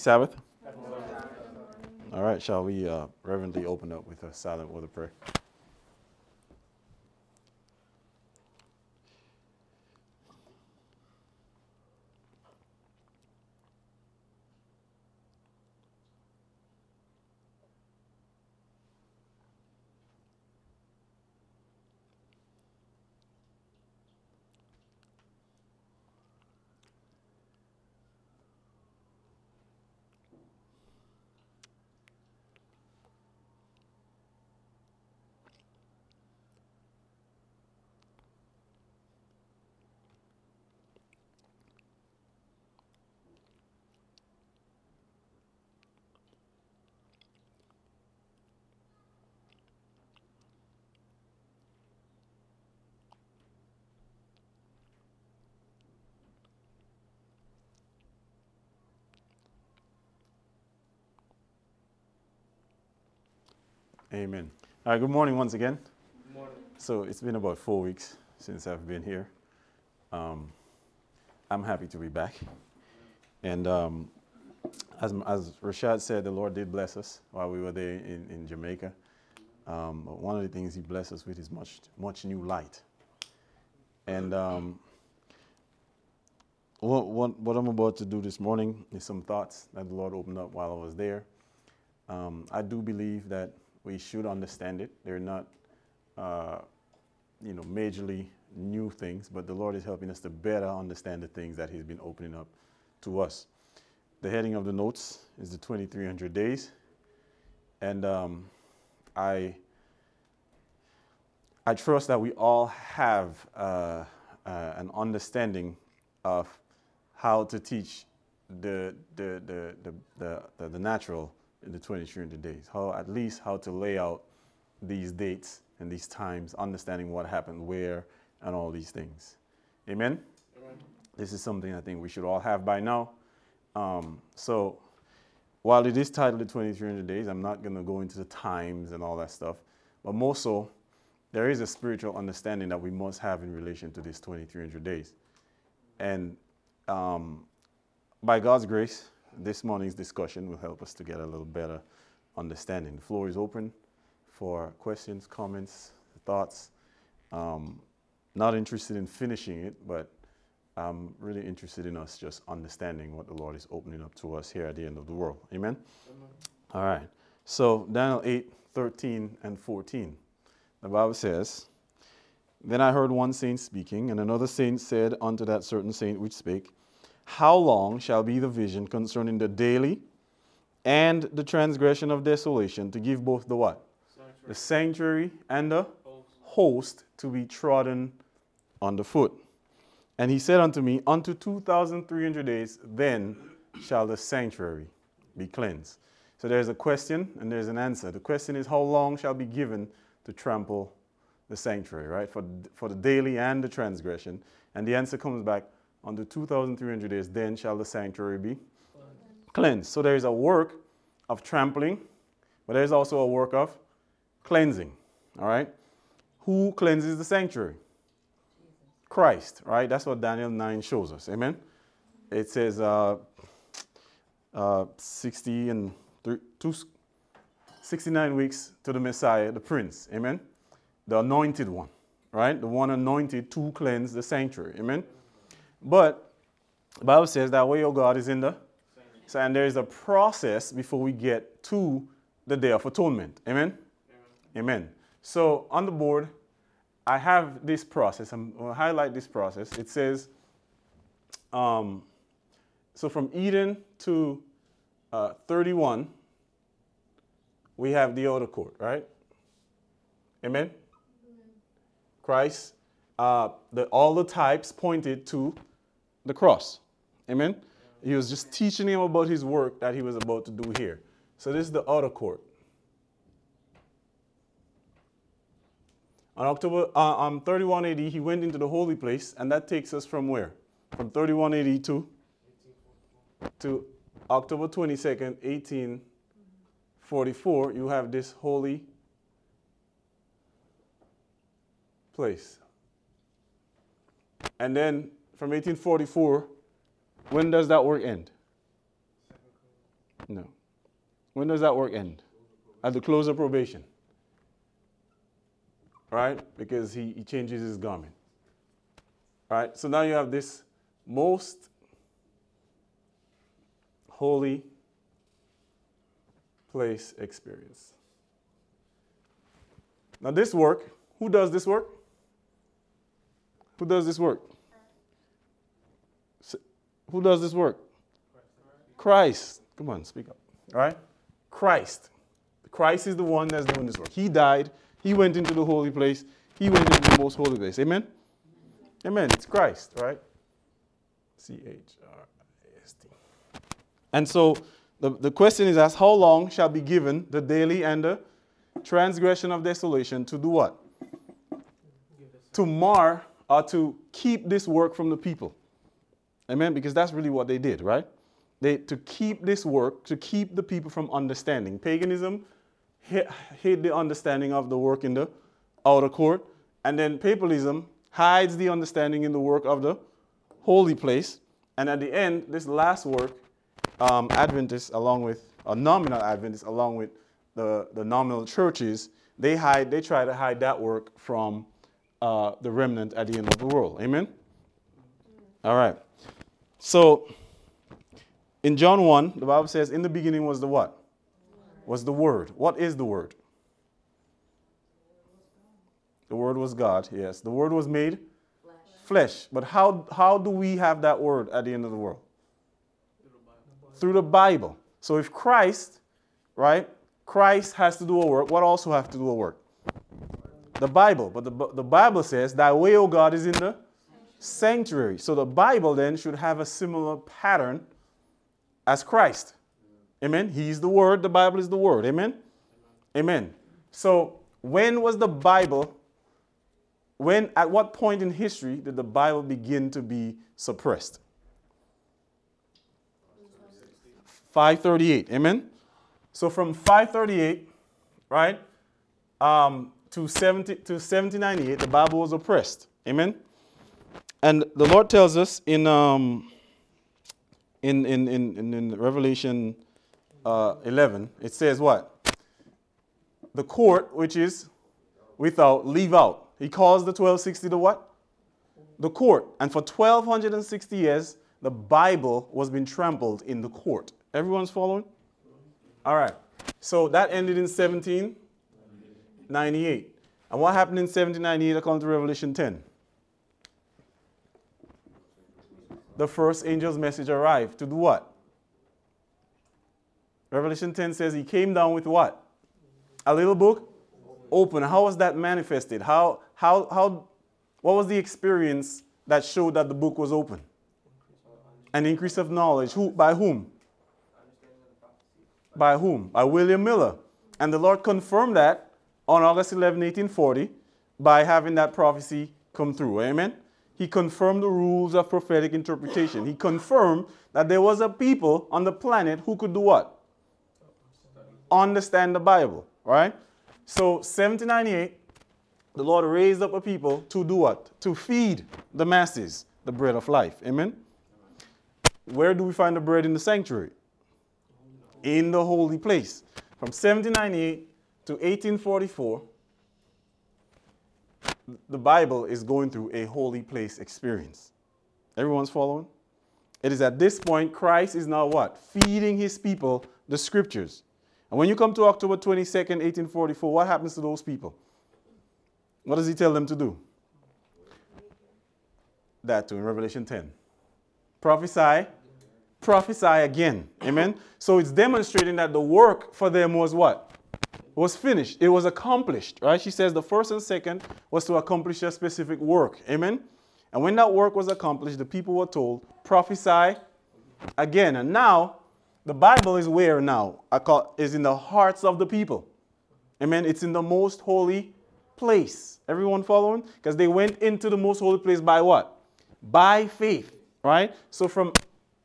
Sabbath. All right, shall we uh, reverently open up with a silent word of prayer? Amen. All right, good morning once again. Good morning. So it's been about four weeks since I've been here. Um, I'm happy to be back. And um, as, as Rashad said, the Lord did bless us while we were there in, in Jamaica. Um, but one of the things He blessed us with is much, much new light. And um, what, what, what I'm about to do this morning is some thoughts that the Lord opened up while I was there. Um, I do believe that we should understand it. They're not, uh, you know, majorly new things, but the Lord is helping us to better understand the things that He's been opening up to us. The heading of the notes is the 2300 days, and um, I I trust that we all have uh, uh, an understanding of how to teach the the the the, the, the, the natural in the 2300 days. How at least how to lay out these dates and these times, understanding what happened where and all these things. Amen. Amen. This is something I think we should all have by now. Um, so while it is titled the 2300 days, I'm not going to go into the times and all that stuff. But more so, there is a spiritual understanding that we must have in relation to this 2300 days. And um, by God's grace, this morning's discussion will help us to get a little better understanding. The floor is open for questions, comments, thoughts. Um, not interested in finishing it, but I'm really interested in us just understanding what the Lord is opening up to us here at the end of the world. Amen? Amen. All right. So, Daniel 8, 13, and 14. The Bible says, Then I heard one saint speaking, and another saint said unto that certain saint which spake, How long shall be the vision concerning the daily and the transgression of desolation to give both the what? The sanctuary and the host to be trodden underfoot. And he said unto me, Unto 2,300 days, then shall the sanctuary be cleansed. So there's a question and there's an answer. The question is, How long shall be given to trample the sanctuary, right? For, for the daily and the transgression. And the answer comes back, Unto 2,300 days, then shall the sanctuary be cleansed. So there is a work of trampling, but there's also a work of cleansing. All right? Who cleanses the sanctuary? Christ, right? That's what Daniel 9 shows us. Amen? It says uh, uh, 60 and three, two, 69 weeks to the Messiah, the Prince. Amen? The anointed one, right? The one anointed to cleanse the sanctuary. Amen? But the Bible says that way your God is in the so, and there is a process before we get to the Day of Atonement. Amen? Amen. So on the board, I have this process. I'm going to highlight this process. It says, um, so from Eden to uh, 31, we have the outer court, right? Amen? Christ, uh, the, all the types pointed to the cross. Amen? He was just teaching him about his work that he was about to do here. So this is the outer court. On October uh, um, 31 AD, he went into the holy place, and that takes us from where? From 31 AD to to October 22nd, 1844. You have this holy place, and then from 1844, when does that work end? No. When does that work end? At the close of probation. Right? Because he, he changes his garment. Right? So now you have this most holy place experience. Now, this work, who does this work? Who does this work? Who does this work? Christ. Come on, speak up. All right? Christ. Christ is the one that's doing this work. He died. He went into the holy place. He went into the most holy place. Amen? Amen. It's Christ, right? C H R I S T. And so the, the question is asked how long shall be given the daily and the transgression of desolation to do what? To mar or to keep this work from the people. Amen? Because that's really what they did, right? They, to keep this work, to keep the people from understanding. Paganism hid the understanding of the work in the outer court, and then papalism hides the understanding in the work of the holy place. And at the end, this last work, um, Adventists, along with, a nominal Adventists, along with the, the nominal churches, they hide, they try to hide that work from uh, the remnant at the end of the world. Amen? All right. So, in John 1, the Bible says, in the beginning was the what? Was the Word. What is the Word? The Word was God, yes. The Word was made flesh. flesh. But how, how do we have that Word at the end of the world? Through the, Bible. So if Christ, right, Christ has to do a work, what also have to do a work? The Bible. But the, the Bible says, Thy way, O God, is in the sanctuary. So the Bible then should have a similar pattern as Christ. Amen. He's the Word. The Bible is the Word. Amen. Amen. So when was the Bible when, at what point in history did the Bible begin to be suppressed? 538. Amen? So from 538, right, um, to, 70, to 1798, the Bible was oppressed. Amen? And the Lord tells us in, um, in, in, in, in Revelation uh, 11, it says what? The court, which is without, leave out. He calls the 1260 the what? The court. And for 1260 years, the Bible was being trampled in the court. Everyone's following? All right. So that ended in 1798. And what happened in 1798 according to Revelation 10? The first angel's message arrived to do what? Revelation 10 says he came down with what? A little book open. How was that manifested? How, how, how, what was the experience that showed that the book was open? An increase of knowledge. Who, by whom? By whom? By William Miller. And the Lord confirmed that on August 11, 1840, by having that prophecy come through. Amen? He confirmed the rules of prophetic interpretation. He confirmed that there was a people on the planet who could do what? Understand the Bible, right? So 1798, the Lord raised up a people to do what? To feed the masses the bread of life. Amen? Where do we find the bread in the sanctuary? In the holy place. From 1798 to 1844, the Bible is going through a holy place experience. Everyone's following? It is at this point Christ is now what? Feeding his people the scriptures. And when you come to October 22nd, 1844, what happens to those people? What does he tell them to do? That too in Revelation 10. Prophesy, prophesy again. Amen. So it's demonstrating that the work for them was what? Was finished. It was accomplished. Right? She says the first and second was to accomplish a specific work. Amen. And when that work was accomplished, the people were told, prophesy again. And now the Bible is where now? Is in the hearts of the people. Amen. It's in the most holy place. Everyone following? Because they went into the most holy place by what? By faith. Right? So from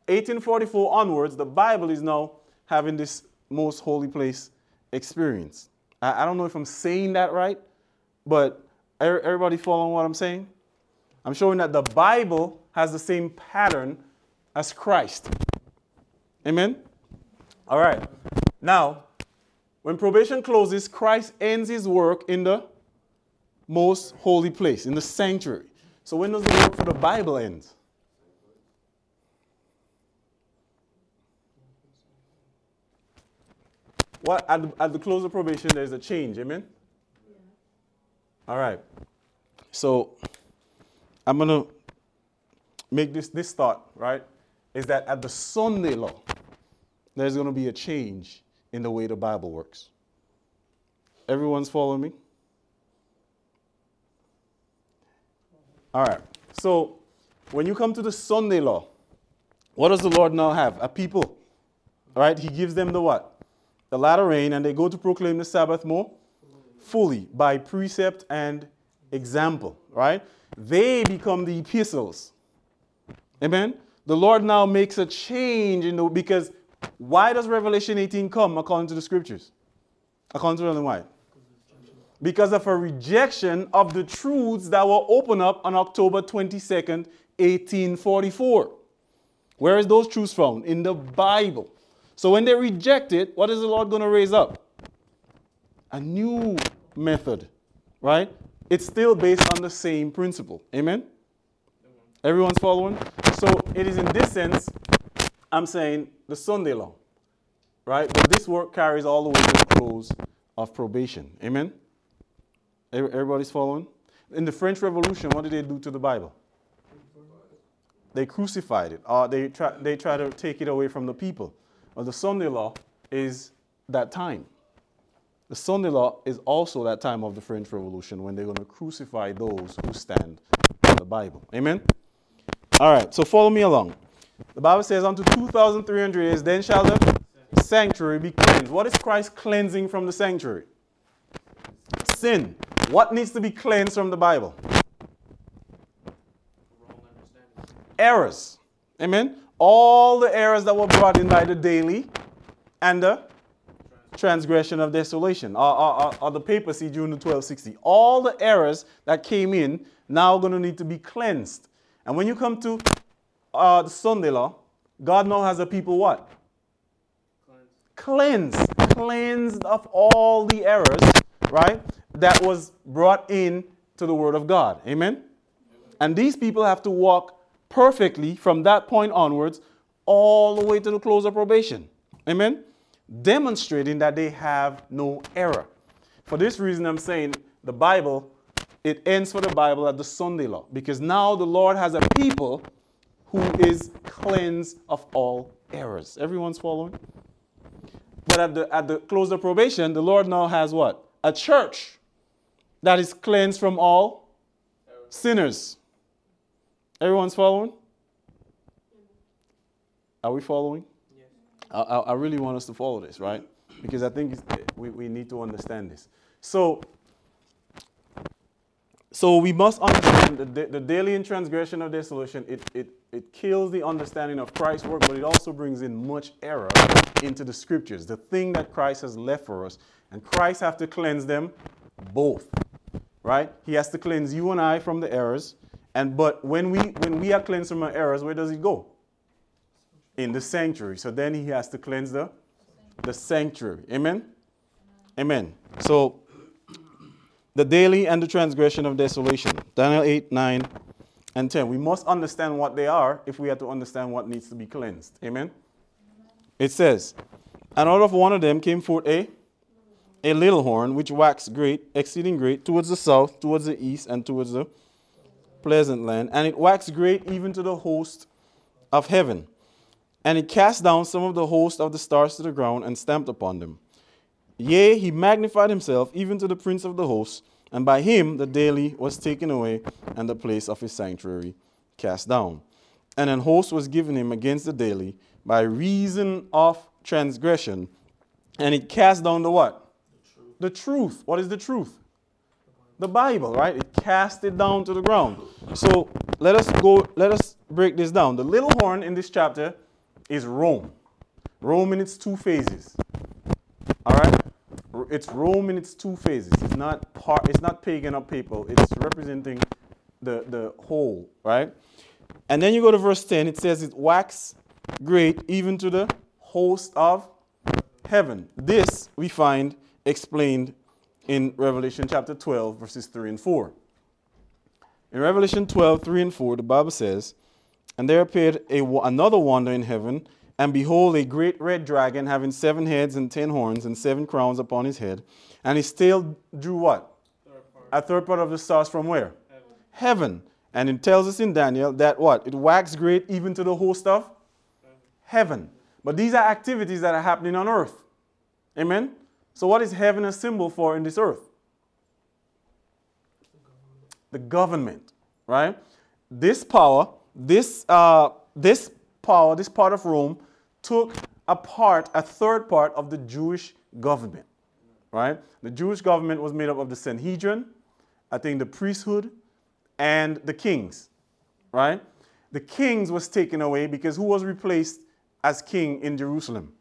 1844 onwards, the Bible is now having this most holy place experience. I, I don't know if I'm saying that right, but er, everybody following what I'm saying? I'm showing that the Bible has the same pattern as Christ. Amen? All right. Now, when probation closes, Christ ends his work in the most holy place, in the sanctuary. So when does the work for the Bible end? What at the, at the close of probation, there's a change. Amen. All right. So I'm gonna make this this thought right. Is that at the Sunday law, there's going to be a change in the way the Bible works. Everyone's following me? All right. So when you come to the Sunday law, what does the Lord now have? A people. All right. He gives them the what? The latter rain, and they go to proclaim the Sabbath more fully by precept and example. Right? They become the epistles. Amen. The Lord now makes a change in the because why does Revelation 18 come according to the scriptures? According to Ellen White. Because of a rejection of the truths that were opened up on October 22nd, 1844. Where is those truths found? In the Bible. So when they reject it, what is the Lord going to raise up? A new method, right? It's still based on the same principle. Amen? Everyone's following? So it is in this sense, I'm saying the Sunday law, right? But this work carries all the way to the close of probation. Amen? Everybody's following? In the French Revolution, what did they do to the Bible? They crucified it. Uh, they, try, they try to take it away from the people. Well, the Sunday law is that time. The Sunday law is also that time of the French Revolution when they're going to crucify those who stand on the Bible. Amen? All right, so follow me along. The Bible says, unto 2,300 years, then shall the sanctuary be cleansed. What is Christ cleansing from the sanctuary? Sin. What needs to be cleansed from the Bible? Errors. Amen. All the errors that were brought in by the daily and the transgression of desolation, or, or, or the papacy during the 1260. All the errors that came in now going to need to be cleansed. And when you come to uh, the Sunday law, God now has a people what? Cleansed. Cleansed. Cleansed of all the errors, right? That was brought in to the Word of God. Amen? And these people have to walk perfectly from that point onwards all the way to the close of probation. Amen? Demonstrating that they have no error. For this reason, I'm saying the Bible, it ends for the Bible at the Sunday law. Because now the Lord has a people who is cleansed of all errors. Everyone's following? But at the, at the close of probation, the Lord now has what? A church that is cleansed from all sinners. Everyone's following? Are we following? Yes. I, I, really want us to follow this, right? Because I think we, we need to understand this. So, so we must understand the, the daily transgression of desolation, it, it, it kills the understanding of Christ's work, but it also brings in much error into the scriptures, the thing that Christ has left for us. And Christ has to cleanse them both, right? He has to cleanse you and I from the errors. And but when we when we are cleansed from our errors, where does it go? In the sanctuary. So then he has to cleanse the the sanctuary. Amen. Amen. So the daily and the transgression of desolation. Daniel 8, 9, and 10. We must understand what they are if we are to understand what needs to be cleansed. Amen? It says, And out of one of them came forth a, a little horn, which waxed great, exceeding great, towards the south, towards the east, and towards the pleasant land. And it waxed great even to the host of heaven. And it cast down some of the host of the stars to the ground and stamped upon them. Yea, he magnified himself even to the prince of the hosts, and by him the daily was taken away, and the place of his sanctuary cast down. And an host was given him against the daily by reason of transgression, and it cast down the what? The truth. The truth. What is the truth? The Bible, right? It cast it down to the ground. So let us go, let us break this down. The little horn in this chapter is Rome. Rome in its two phases. All right? it's Rome in its two phases. It's not part, it's not pagan or papal. It's representing the, the whole, right? And then you go to verse 10, it says it waxed great even to the host of heaven. This we find explained in Revelation chapter 12, verses 3 and 4. In Revelation 12, 3 and 4, the Bible says, And there appeared a, another wonder in heaven, and behold, a great red dragon having seven heads and ten horns and seven crowns upon his head. And his tail drew what? Third a third part of the stars from where? Heaven. Heaven. And it tells us in Daniel that what? It waxed great even to the host of heaven. heaven. But these are activities that are happening on earth. Amen? So, what is heaven a symbol for in this earth? The government, right? This power, this, uh, this power, this part of Rome, took a part, a third part of the Jewish government, right? The Jewish government was made up of the Sanhedrin, I think the priesthood, and the kings, right? The kings was taken away because who was replaced as king in Jerusalem?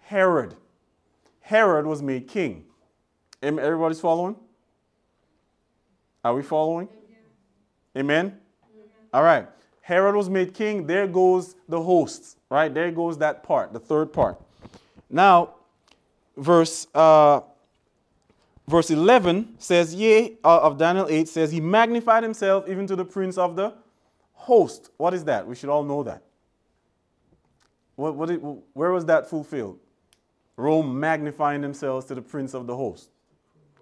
Herod. Herod was made king. Everybody's following? Are we following? Amen? All right. Herod was made king. There goes the hosts, right? There goes that part, the third part. Now, verse uh, verse 11 says, Yea, uh, of Daniel 8 says, He magnified himself even to the prince of the host. What is that? We should all know that. What, what where was that fulfilled? Rome magnifying themselves to the prince of the host.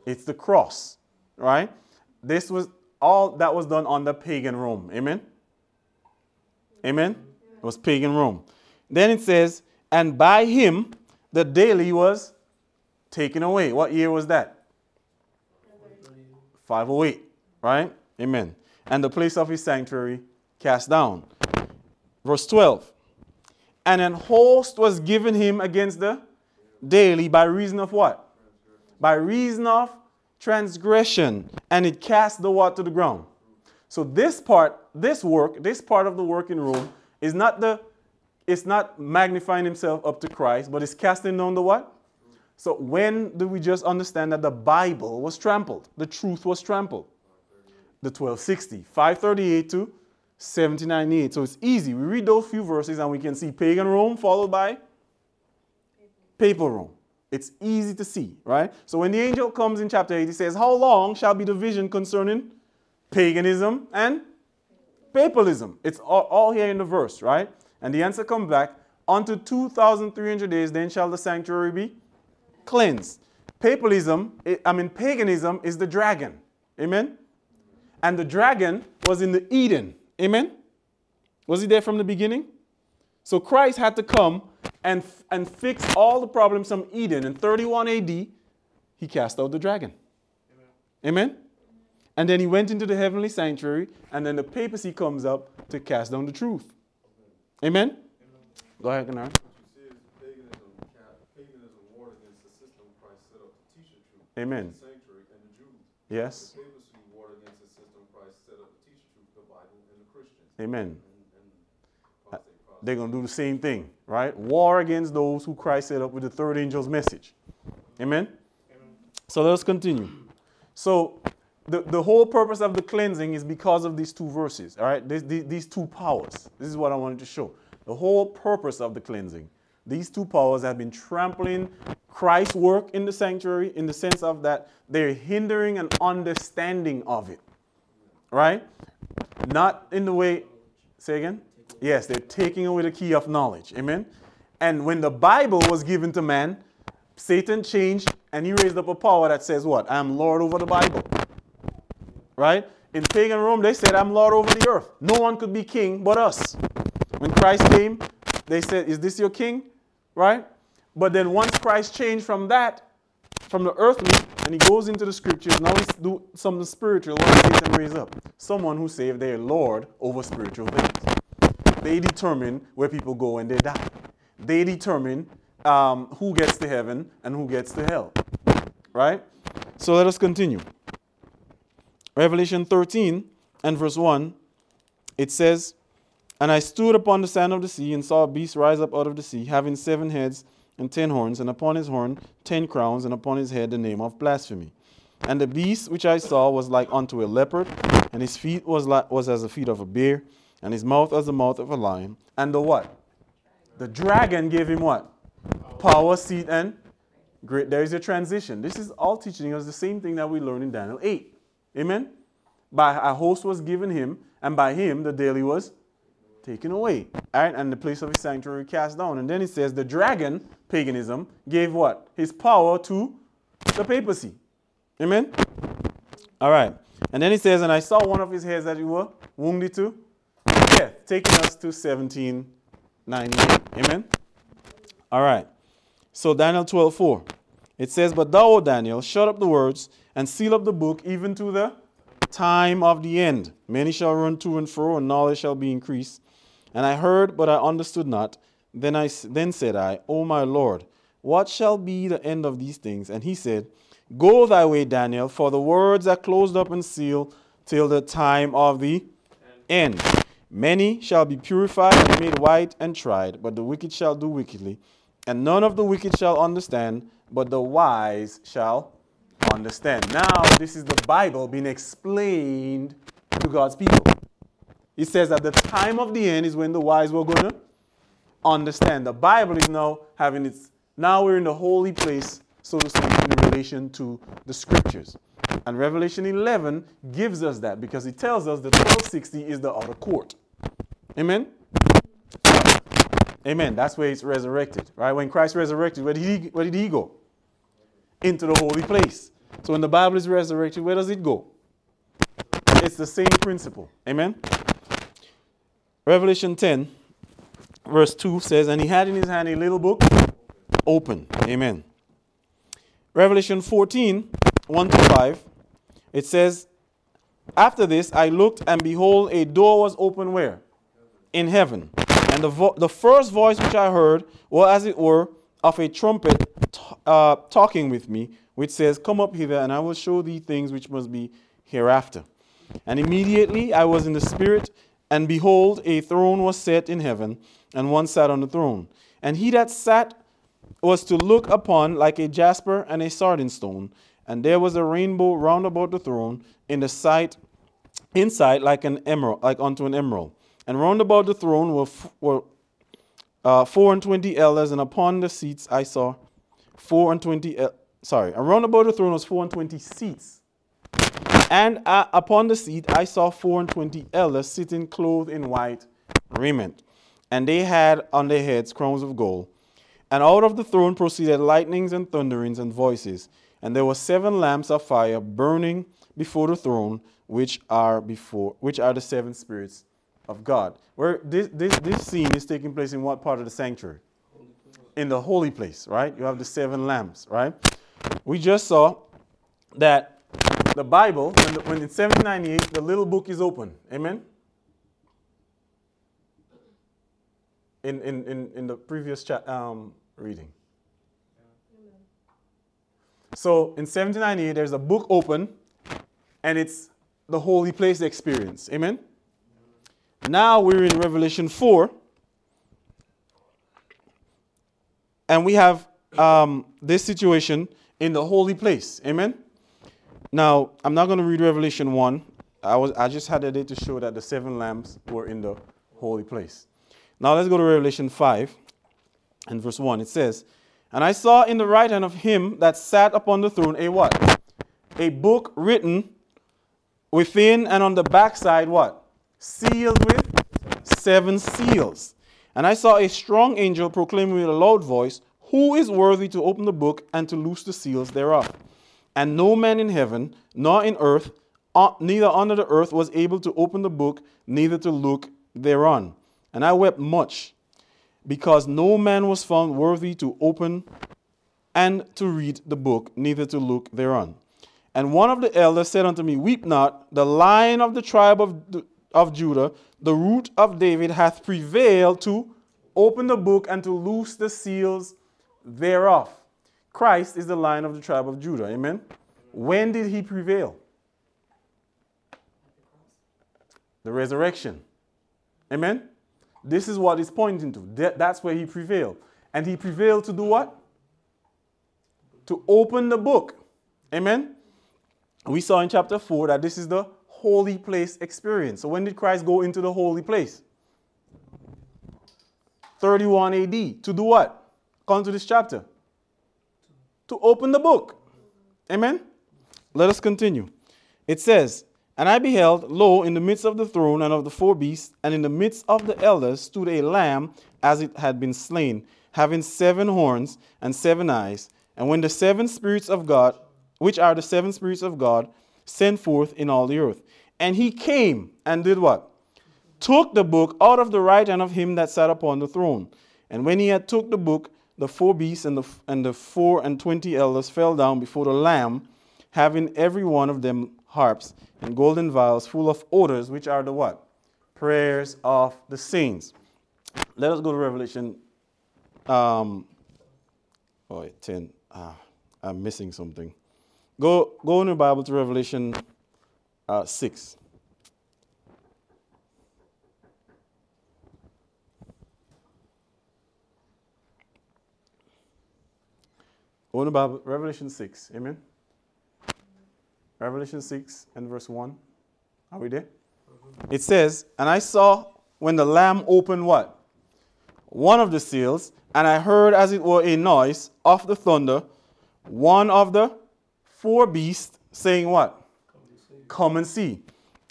It's the cross, right? This was all that was done under pagan Rome. Amen? Amen? It was pagan Rome. Then it says, and by him the daily was taken away. What year was that? 508, right? Amen. And the place of his sanctuary cast down. Verse 12. And an host was given him against the daily by reason of what? By reason of transgression. And it cast the what to the ground. So this part, this work, this part of the work in Rome is not the it's not magnifying himself up to Christ, but it's casting down the what? So when do we just understand that the Bible was trampled? The truth was trampled. The 1260, 538 to 79 So it's easy. We read those few verses and we can see pagan Rome followed by papal Rome. It's easy to see, right? So when the angel comes in chapter 8, he says, How long shall be the vision concerning paganism and papalism? It's all, all here in the verse, right? And the answer comes back, Unto 2,300 days, then shall the sanctuary be cleansed. Papalism, I mean, paganism is the dragon. Amen? And the dragon was in the Eden. Amen? Was he there from the beginning? So Christ had to come and, and fix all the problems from Eden. In 31 AD, he cast out the dragon. Amen? Amen? And then he went into the heavenly sanctuary, and then the papacy comes up to cast down the truth. Amen? Amen. Go ahead, Ganar. Amen. Yes. The papacy war against the system Christ set up to teach the truth, the Bible, and the Christians. Amen. They're going to do the same thing, right? War against those who Christ set up with the third angel's message. Amen? Amen. So let's continue. So the, the whole purpose of the cleansing is because of these two verses, all right? These, these, these two powers. This is what I wanted to show. The whole purpose of the cleansing. These two powers have been trampling Christ's work in the sanctuary in the sense of that they're hindering an understanding of it, right? Not in the way, say again? Yes, they're taking away the key of knowledge. Amen? And when the Bible was given to man, Satan changed and he raised up a power that says, What? I am Lord over the Bible. Right? In pagan Rome, they said, I'm Lord over the earth. No one could be king but us. When Christ came, they said, Is this your king? Right? But then once Christ changed from that, from the earthly, and he goes into the scriptures, now he's do something spiritual. What Satan raise up? Someone who saved their Lord over spiritual things. They determine where people go when they die. They determine um, who gets to heaven and who gets to hell. Right? So let us continue. Revelation 13 and verse 1, it says, And I stood upon the sand of the sea and saw a beast rise up out of the sea, having seven heads and ten horns, and upon his horn ten crowns, and upon his head the name of blasphemy. And the beast which I saw was like unto a leopard, and his feet was, like, was as the feet of a bear, and his mouth as the mouth of a lion. And the what? The dragon gave him what? Power. seat, and great. There is a transition. This is all teaching us the same thing that we learned in Daniel 8. Amen? By a host was given him, and by him the daily was taken away. All right, and the place of his sanctuary cast down. And then it says the dragon, paganism, gave what? His power to the papacy. Amen? All right. And then it says, and I saw one of his hairs that he were wounded to death, taking us to 1798. Amen? All right. So Daniel 12, 4. It says, But thou, O Daniel, shut up the words and seal up the book even to the time of the end. Many shall run to and fro, and knowledge shall be increased. And I heard, but I understood not. Then I then said I, O my Lord, what shall be the end of these things? And he said, Go thy way, Daniel, for the words are closed up and sealed till the time of the end. Many shall be purified and made white and tried, but the wicked shall do wickedly. And none of the wicked shall understand, but the wise shall understand. Now, this is the Bible being explained to God's people. It says that the time of the end is when the wise were going to understand. The Bible is now having its, now we're in the holy place, so to speak, in relation to the scriptures. And Revelation 11 gives us that because it tells us that 1260 is the outer court. Amen? Amen. That's where it's resurrected, right? When Christ resurrected, where did he, where did he go? Into the holy place. So when the Bible is resurrected, where does it go? It's the same principle. Amen? Revelation 10, verse 2 says, And he had in his hand a little book open. Amen. Revelation 14, 1 to 5, it says, After this I looked, and behold, a door was open where? In heaven. And the, vo- the first voice which I heard was, as it were, of a trumpet t- uh, talking with me, which says, Come up hither, and I will show thee things which must be hereafter. And immediately I was in the Spirit, and behold, a throne was set in heaven, and one sat on the throne. And he that sat was to look upon like a jasper and a sardine stone. And there was a rainbow round about the throne, in the sight, inside like an emerald, like unto an emerald. And round about the throne were, were uh, four and twenty elders, and upon the seats I saw four and twenty. El- sorry, around about the throne was four and twenty seats and uh, upon the seat I saw four and twenty elders sitting clothed in white raiment, and they had on their heads crowns of gold. And out of the throne proceeded lightnings and thunderings and voices, and there were seven lamps of fire burning before the throne, which are before which are the seven spirits of God. Where this, this, this scene is taking place in what part of the sanctuary? In the holy place, right? You have the seven lamps, right? We just saw that the Bible, when, the, when in 1798, the little book is open. Amen? In, in, in, in the previous cha- um, reading. So in 1798, there's a book open, and it's the holy place experience. Amen? Now we're in Revelation 4, and we have um, this situation in the holy place. Amen? Now, I'm not going to read Revelation 1. I, was, I just had a day to show that the seven lamps were in the holy place. Now, let's go to Revelation 5 and verse 1. It says, And I saw in the right hand of him that sat upon the throne a what? A book written within and on the backside what? Sealed with seven seals. And I saw a strong angel proclaiming with a loud voice, Who is worthy to open the book and to loose the seals thereof? And no man in heaven, nor in earth, uh, neither under the earth, was able to open the book, neither to look thereon. And I wept much, because no man was found worthy to open and to read the book, neither to look thereon. And one of the elders said unto me, Weep not, the lion of the tribe of, of Judah, the root of David, hath prevailed to open the book and to loose the seals thereof. Christ is the lion of the tribe of Judah. Amen. When did he prevail? The resurrection. Amen. This is what it's pointing to. That's where he prevailed. And he prevailed to do what? To open the book. Amen. We saw in chapter 4 that this is the holy place experience. So when did Christ go into the holy place? 31 AD. To do what? Come to this chapter? To open the book. Amen? Let us continue. It says, And I beheld, lo, in the midst of the throne and of the four beasts, and in the midst of the elders stood a lamb as it had been slain, having seven horns and seven eyes. And when the seven spirits of God, which are the seven spirits of God, sent forth in all the earth. And he came and did what? Took the book out of the right hand of him that sat upon the throne. And when he had took the book, the four beasts and the, and the four and twenty elders fell down before the Lamb, having every one of them harps and golden vials full of odors, which are the what? Prayers of the saints. Let us go to Revelation um, oh, 10. Ah, I'm missing something. Go, go in your Bible to Revelation uh, 6. Go in the Bible, Revelation 6. Amen. Revelation 6 and verse 1. Are we there? It says, And I saw when the Lamb opened what? One of the seals, and I heard as it were a noise of the thunder, one of the four beasts saying what? Come and see.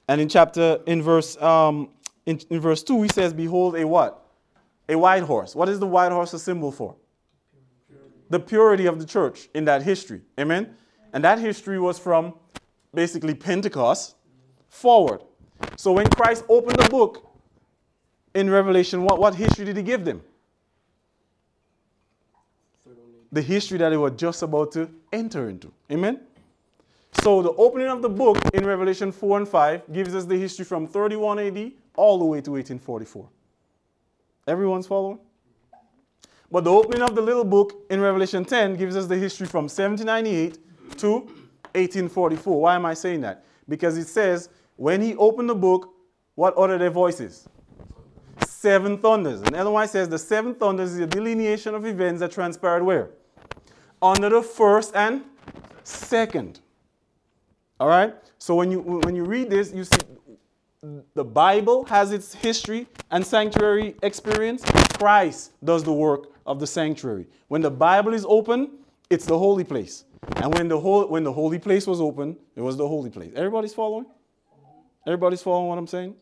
And in chapter, in verse, um, in, in verse 2, he says, Behold, a what? A white horse. What is the white horse a symbol for? The purity of the church in that history. Amen? And that history was from basically Pentecost forward. So when Christ opened the book in Revelation, what, what history did he give them? The history that they were just about to enter into. Amen? So the opening of the book in Revelation 4 and 5 gives us the history from 31 AD all the way to 1844. Everyone's following? But the opening of the little book in Revelation 10 gives us the history from 1798 to 1844. Why am I saying that? Because it says, when he opened the book, what are their voices? Seven thunders. And otherwise says the seven thunders is a delineation of events that transpired where? Under the first and second. All right? So when you when you read this, you see the Bible has its history and sanctuary experience. Christ does the work of the sanctuary. When the Bible is open, it's the holy place. And when the whole when the holy place was open, it was the holy place. Everybody's following? Everybody's following what I'm saying?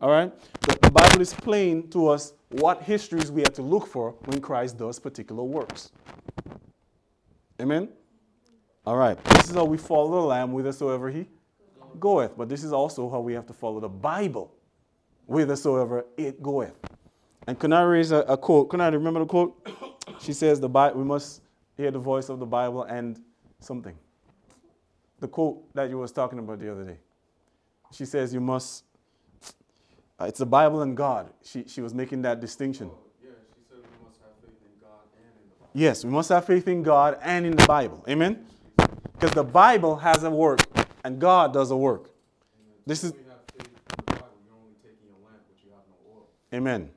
All right? The, the Bible is plain to us what histories we have to look for when Christ does particular works. Amen? All right. This is how we follow the Lamb whithersoever he goeth. But this is also how we have to follow the Bible whithersoever it goeth. And can I raise a, a quote? Can I remember the quote? She says, the Bible, we must hear the voice of the Bible and something. The quote that you was talking about the other day. She says, you must, it's the Bible and God. She, she was making that distinction. Yeah, she said we must have faith in God and in the Bible. Yes, we must have faith in God and in the Bible. Amen? Because the Bible has a work and God does a work. This is If we have faith in the Bible, you're only taking a lamp, but you have no. Amen.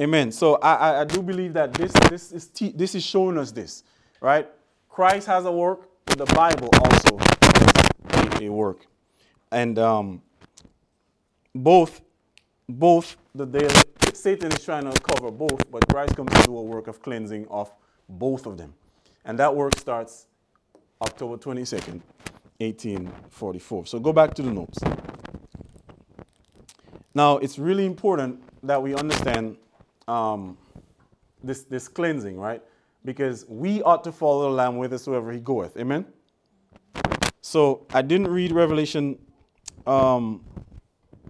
Amen. So I, I, I do believe that this this is te- this is showing us this, right? Christ has a work, but the Bible also has a, a work, and um, both both the daily Satan is trying to cover both, but Christ comes to do a work of cleansing of both of them, and that work starts October twenty second, eighteen forty four. So go back to the notes. Now, it's really important that we understand um, this, this cleansing, right? Because we ought to follow the Lamb whithersoever he goeth. Amen? So, I didn't read Revelation. Um,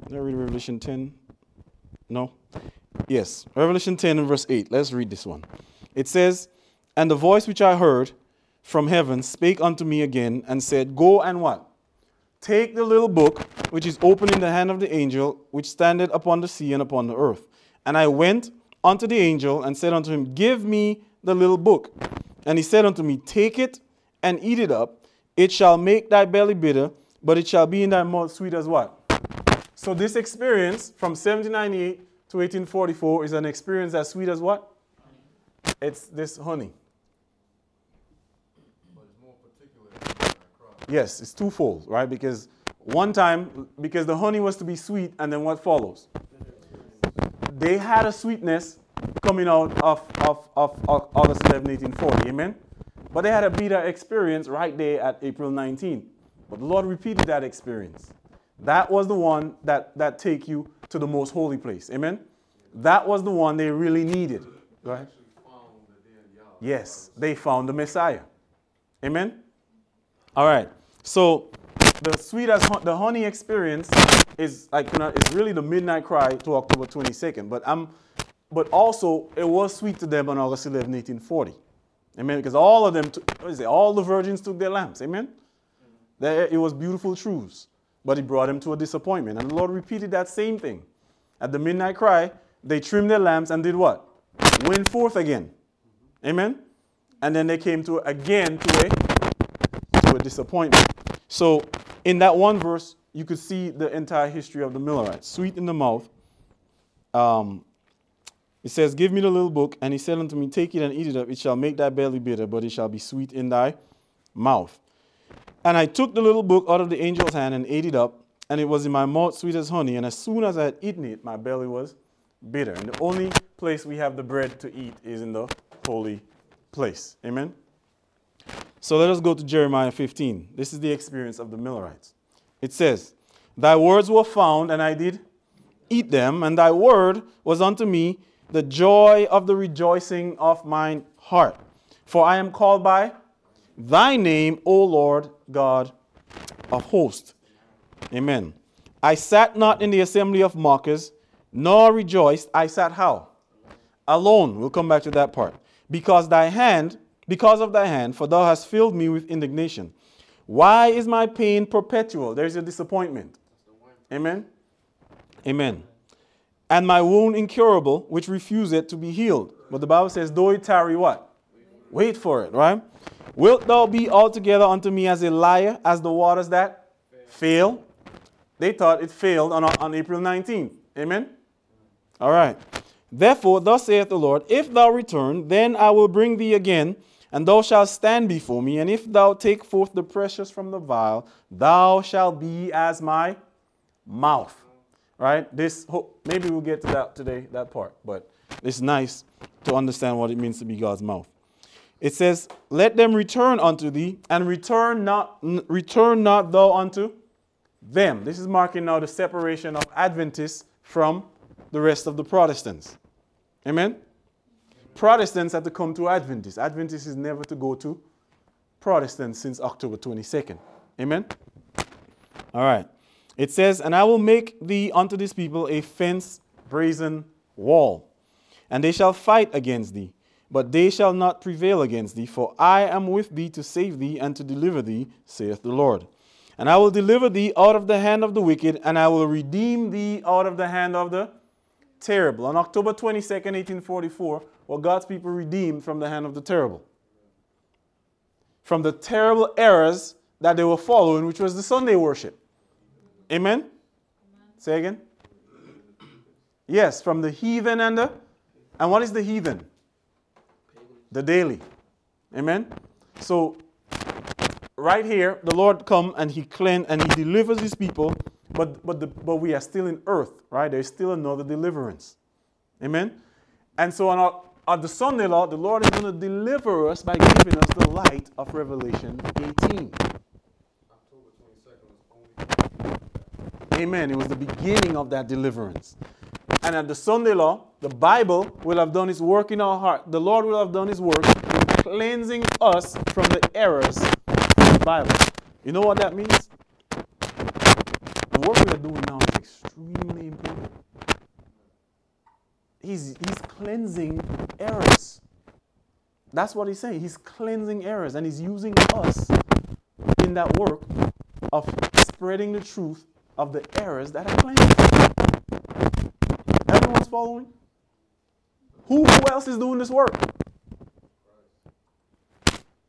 did I read Revelation 10? No? Yes. Revelation 10 and verse 8. Let's read this one. It says, And the voice which I heard from heaven spake unto me again and said, Go and what? Take the little book which is open in the hand of the angel which standeth upon the sea and upon the earth. And I went unto the angel and said unto him, Give me the little book. And he said unto me, Take it and eat it up. It shall make thy belly bitter, but it shall be in thy mouth sweet as what? So this experience from 1798 to 1844 is an experience as sweet as what? It's this honey. But it's more particular than that. Yes, it's twofold, right? Because one time, because the honey was to be sweet, and then what follows? They had a sweetness, coming out of, of, of, of August 11, 1840. Amen? But they had a bitter experience right there at April 19. But the Lord repeated that experience. That was the one that, that take you to the most holy place. Amen? That was the one they really needed. Go ahead. Yes, they found the Messiah. Amen? All right. So the sweet as the honey experience is like you know, it's really the midnight cry to October 22nd. But I'm but also it was sweet to them on August 11, 1840. Amen. Because all of them, what is it? All the virgins took their lamps. Amen. There, it was beautiful truths, but it brought him to a disappointment. And the Lord repeated that same thing. At the midnight cry, they trimmed their lamps and did what? Went forth again. Amen. And then they came to again to a to a disappointment. So in that one verse, you could see the entire history of the Millerites. Sweet in the mouth. Um, it says, Give me the little book. And he said unto me, Take it and eat it up. It shall make thy belly bitter, but it shall be sweet in thy mouth. And I took the little book out of the angel's hand and ate it up. And it was in my mouth sweet as honey. And as soon as I had eaten it, my belly was bitter. And the only place we have the bread to eat is in the holy place. Amen? So let us go to Jeremiah 15. This is the experience of the Millerites. It says, Thy words were found, and I did eat them, and thy word was unto me the joy of the rejoicing of mine heart. For I am called by thy name, O Lord God of hosts. Amen. I sat not in the assembly of mockers, nor rejoiced. I sat how? Alone. We'll come back to that part. Because thy hand because of thy hand, for thou hast filled me with indignation. Why is my pain perpetual? There's a disappointment. Amen. Amen. And my wound incurable, which refuseth to be healed. But the Bible says, though it tarry what? Wait for it, right? Wilt thou be altogether unto me as a liar, as the waters that fail? They thought it failed on, on April 19th. Amen? All right. Therefore, thus saith the Lord, if thou return, then I will bring thee again and thou shalt stand before me, and if thou take forth the precious from the vial, thou shalt be as my mouth. Right? This maybe we'll get to that today, that part, but it's nice to understand what it means to be God's mouth. It says, Let them return unto thee, and return not return not thou unto them. This is marking now the separation of Adventists from the rest of the Protestants. Amen? Protestants had to come to Adventists. Adventists is never to go to Protestants since October 22nd. Amen? All right. It says, And I will make thee unto this people a fence, brazen wall, and they shall fight against thee, but they shall not prevail against thee, for I am with thee to save thee and to deliver thee, saith the Lord. And I will deliver thee out of the hand of the wicked, and I will redeem thee out of the hand of the terrible. On October 22nd, 1844, were God's people redeemed from the hand of the terrible. From the terrible errors that they were following, which was the Sunday worship. Amen? Amen. Say again. Yes, from the heathen and the. And what is the heathen? The daily. Amen? So, right here, the Lord come and he cleanse and he delivers his people, but, but, the, but we are still in earth, right? There's still another deliverance. Amen? And so on our, at the Sunday law, the Lord is going to deliver us by giving us the light of Revelation 18. Amen. It was the beginning of that deliverance. And at the Sunday law, the Bible will have done its work in our heart. The Lord will have done his work in cleansing us from the errors of the Bible. You know what that means? The work we are doing now is extremely important. He's, he's cleansing errors. That's what he's saying. He's cleansing errors and he's using us in that work of spreading the truth of the errors that are cleansed. Following? Who, who else is doing this work?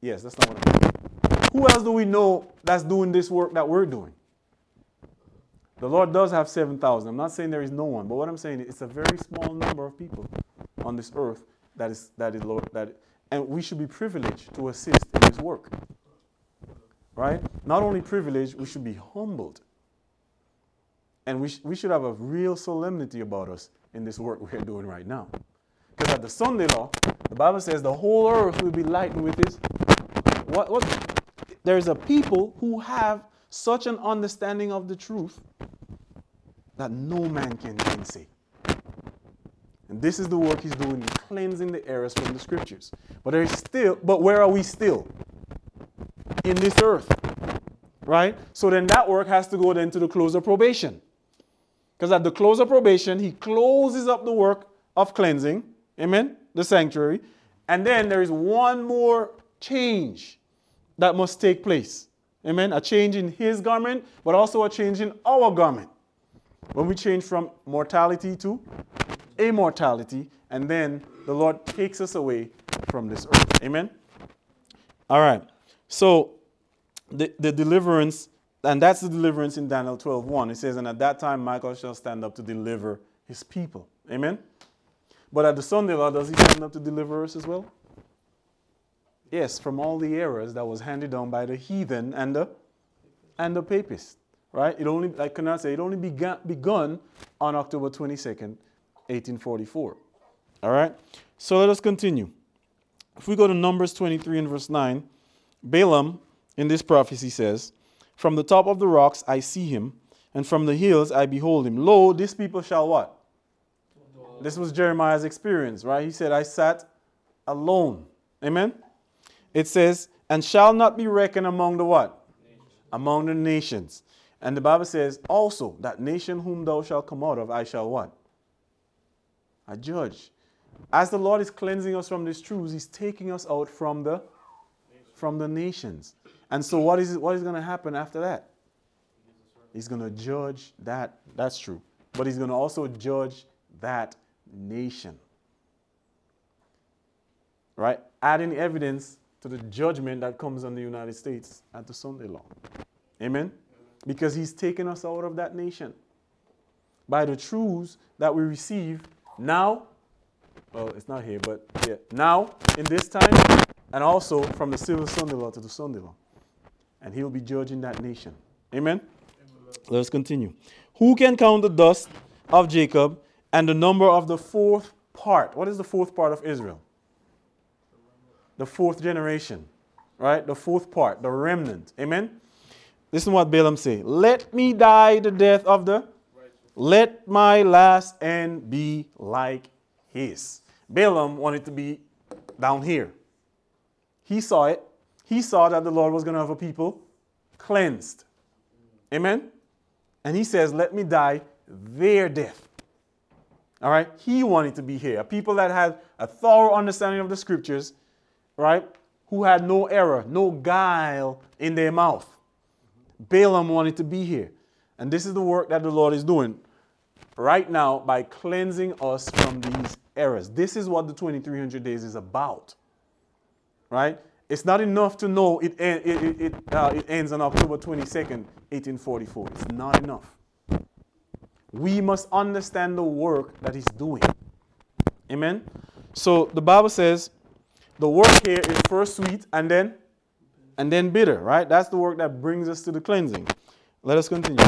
Yes, that's not what I'm saying. Who else do we know that's doing this work that we're doing? The Lord does have 7,000. I'm not saying there is no one, but what I'm saying is it's a very small number of people on this earth that is, that is Lord, that, and we should be privileged to assist in this work. Right? Not only privileged, we should be humbled. And we, sh- we should have a real solemnity about us in this work we're doing right now. Because at the Sunday law, the Bible says the whole earth will be lightened with his. What, what? There's a people who have such an understanding of the truth that no man can gainsay. And this is the work he's doing, cleansing the errors from the scriptures. But there is still, but where are we still? In this earth. Right? So then that work has to go then to the close of probation. Because at the close of probation, he closes up the work of cleansing. Amen? The sanctuary. And then there is one more change that must take place. Amen? A change in his garment, but also a change in our garment. When we change from mortality to immortality, and then the Lord takes us away from this earth. Amen? All right. So the, the deliverance, and that's the deliverance in Daniel 12 1. It says, And at that time Michael shall stand up to deliver his people. Amen? But at the Sunday law, does he stand up to deliver us as well? Yes, from all the errors that was handed down by the heathen and the and the papists. Right? It only, I cannot say, it only began, begun on October 22nd, 1844. All right? So let us continue. If we go to Numbers 23 and verse 9, Balaam in this prophecy says, From the top of the rocks I see him, and from the hills I behold him. Lo, this people shall what? This was Jeremiah's experience, right? He said, I sat alone. Amen? It says, and shall not be reckoned among the what? Among the nations. And the Bible says also, that nation whom thou shalt come out of, I shall what? I judge. As the Lord is cleansing us from these truths, He's taking us out from the from the nations. And so what is what is going to happen after that? He's going to judge that. That's true. But he's going to also judge that nation. Right? Adding evidence to the judgment that comes on the United States at the Sunday law. Amen? Because he's taken us out of that nation. By the truths that we receive now, well, it's not here, but yeah, now, in this time, and also from the civil Sunday law to the Sunday law. And he'll be judging that nation. Amen? Let us continue. Who can count the dust of Jacob and the number of the fourth part? What is the fourth part of Israel? The fourth generation, right? The fourth part, the remnant. Amen? Listen what Balaam say. Let me die the death of the let my last end be like his. Balaam wanted to be down here. He saw it. He saw that the Lord was going to have a people cleansed. Amen? And he says, Let me die their death. All right? He wanted to be here. A people that had a thorough understanding of the scriptures, right? Who had no error, no guile in their mouth. Balaam wanted to be here. And this is the work that the Lord is doing right now by cleansing us from these errors. This is what the 2300 days is about. Right? It's not enough to know it, it, it, it, uh, it ends on October 22nd, 1844. It's not enough. We must understand the work that He's doing. Amen? So the Bible says the work here is first sweet and then and then bitter, right? That's the work that brings us to the cleansing. Let us continue.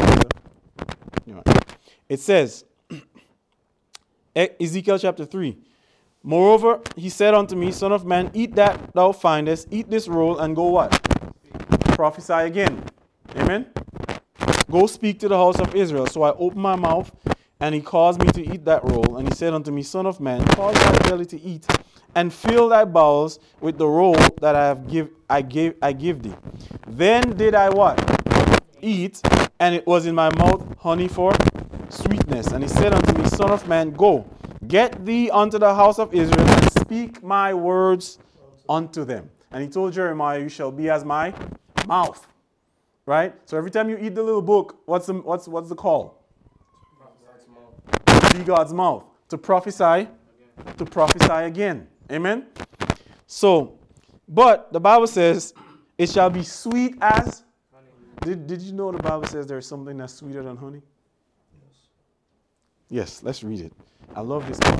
It says, Ezekiel chapter 3. Moreover, he said unto me, Son of man, eat that thou findest, eat this roll, and go what? Prophesy again. Amen? Go speak to the house of Israel. So I opened my mouth, and he caused me to eat that roll. And he said unto me, Son of man, cause thy belly to eat, and fill thy bowels with the roll that I have give I gave I give thee. Then did I what? Eat, and it was in my mouth honey for sweetness. And he said unto me, Son of man, go, get thee unto the house of Israel, and speak my words unto them. And he told Jeremiah, You shall be as my mouth. Right? So every time you eat the little book, what's the, what's, what's the call? Be God's mouth. To prophesy, to prophesy again. Amen? So, but the Bible says, it shall be sweet as. Did, did you know the Bible says there's something that's sweeter than honey? Yes, let's read it. I love this part.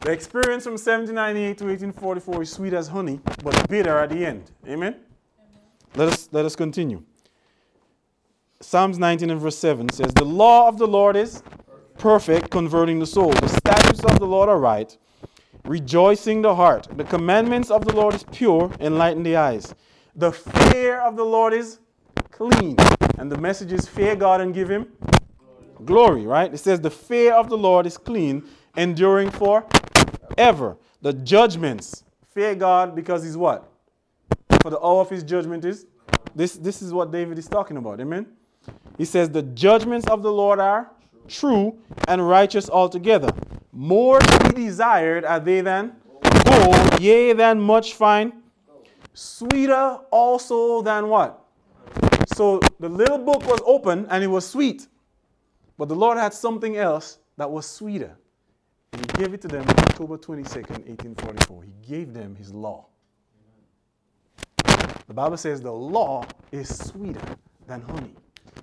The experience from 1798 to 1844 is sweet as honey, but bitter at the end. Amen? Let us, let us continue. Psalms 19 and verse 7 says, The law of the Lord is perfect, converting the soul. The statutes of the Lord are right, rejoicing the heart. The commandments of the Lord is pure, enlighten the eyes. The fear of the Lord is clean. And the message is fear God and give him glory, right? It says the fear of the Lord is clean, enduring forever. The judgments, fear God because he's what? For the hour of his judgment is this this is what David is talking about. Amen. He says the judgments of the Lord are true and righteous altogether. More to be desired are they than gold, yea, than much fine, sweeter also than what? So the little book was open and it was sweet. But the Lord had something else that was sweeter. And he gave it to them on October 22nd, 1844. He gave them his law. The Bible says the law is sweeter than honey.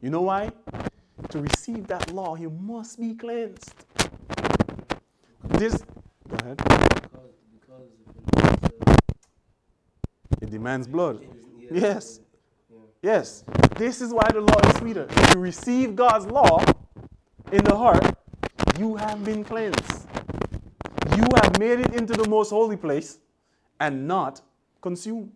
You know why? To receive that law, you must be cleansed. This, go ahead. It demands blood. Yes. Yes. This is why the law is sweeter. If you receive God's law in the heart, you have been cleansed. You have made it into the most holy place and not consumed.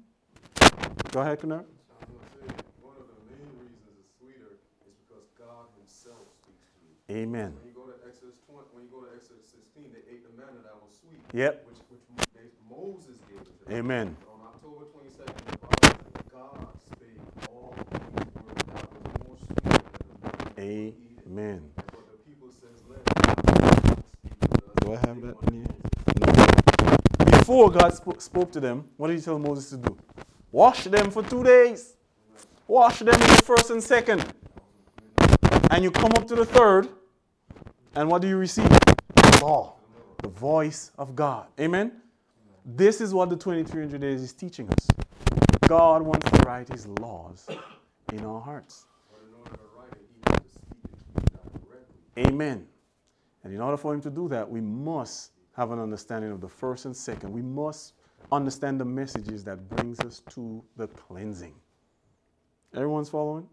Go ahead, Kunal. I was gonna say, one of the main reasons it's sweeter is because God himself speaks to you. Amen. When you go to Exodus twenty, when you go to Exodus sixteen, they ate the manna that was sweet. Yep. Which, which they, Moses gave it to them. Amen. But on October twenty-second, the God spake all these words that was more sweet than the manna that eating. Amen. But the people says, let God speak to us. I have that in here? Moses. Before God sp- spoke to them, what did he tell Moses to do? Wash them for two days. Wash them in the first and second. And you come up to the third, and what do you receive? The law, the voice of God. Amen? This is what the 2300 days is teaching us. God wants to write his laws in our hearts. Amen. And in order for him to do that, we must have an understanding of the first and second. We must understand the messages that brings us to the cleansing. Everyone's following?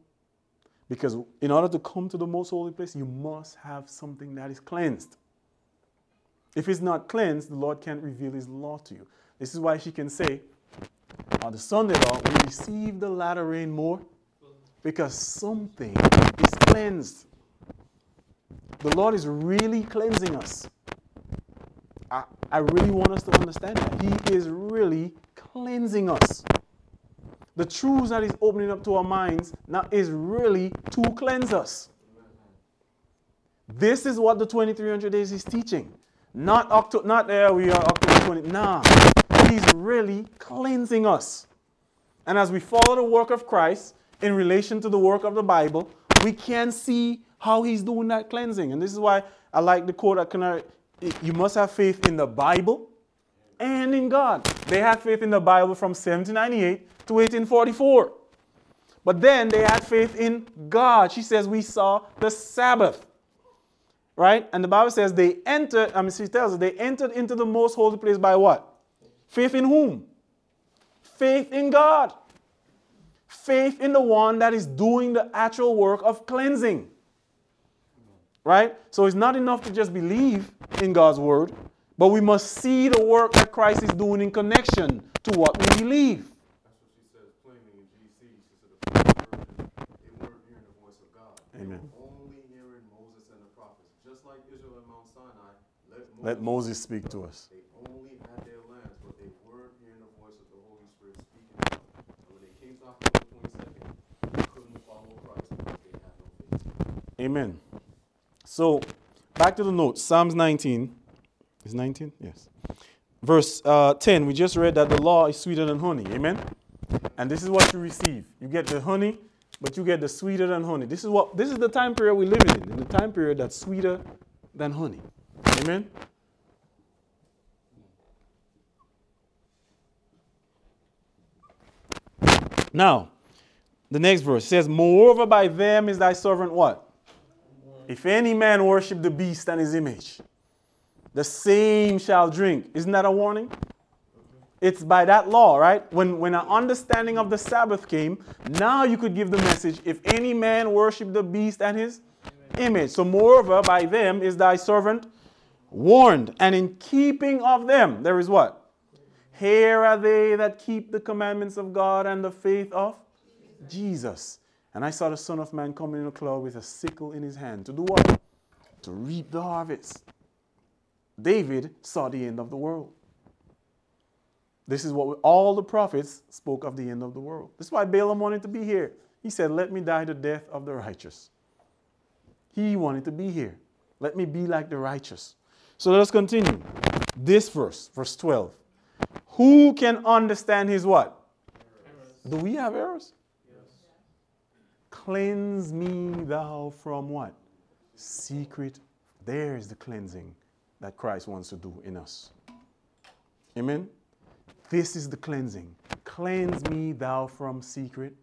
Because in order to come to the most holy place, you must have something that is cleansed. If it's not cleansed, the Lord can't reveal his law to you. This is why she can say, on the Sunday law, we receive the latter rain more because something is cleansed. The Lord is really cleansing us. I, I really want us to understand that. He is really cleansing us. The truths that He's opening up to our minds now is really to cleanse us. This is what the 2300 days is teaching. Not October, not there we are October 20. Nah, He's really cleansing us. And as we follow the work of Christ in relation to the work of the Bible, we can see how he's doing that cleansing. And this is why I like the quote at Canary you must have faith in the Bible and in God. They had faith in the Bible from 1798 to 1844. But then they had faith in God. She says, We saw the Sabbath. Right? And the Bible says they entered, I mean, she tells us they entered into the most holy place by what? Faith in whom? Faith in God. Faith in the one that is doing the actual work of cleansing. Right? So it's not enough to just believe in God's word, but we must see the work that Christ is doing in connection to what we believe. That's what she says plainly in GC. She said the first version, they weren't hearing the voice of God. They Amen. were only hearing Moses and the prophets. Just like Israel at Mount Sinai, let Moses, Let Moses speak to us. They only had their lands, but they weren't hearing the voice of the Holy Spirit speaking to them. And when they came to October 22nd, they couldn't follow Christ because they had no faith. Amen. So, back to the notes. Psalms 19. Is 19? Yes. Verse uh, 10, we just read that the law is sweeter than honey. Amen? And this is what you receive. You get the honey, but you get the sweeter than honey. This is what this is the time period we live in, in the time period that's sweeter than honey. Amen? Now, the next verse says, Moreover, by them is thy servant what? If any man worship the beast and his image, the same shall drink. Isn't that a warning? It's by that law, right? When, when an understanding of the Sabbath came, now you could give the message if any man worship the beast and his image. So, moreover, by them is thy servant warned. And in keeping of them, there is what? Here are they that keep the commandments of God and the faith of Jesus. And I saw the Son of Man coming in a cloud with a sickle in his hand. To do what? To reap the harvest. David saw the end of the world. This is what we, all the prophets spoke of the end of the world. This is why Balaam wanted to be here. He said, Let me die the death of the righteous. He wanted to be here. Let me be like the righteous. So let us continue. This verse, verse 12. Who can understand his what? Do we have errors? Cleanse me thou from what? Secret. There's the cleansing that Christ wants to do in us. Amen. This is the cleansing. Cleanse me thou from secret.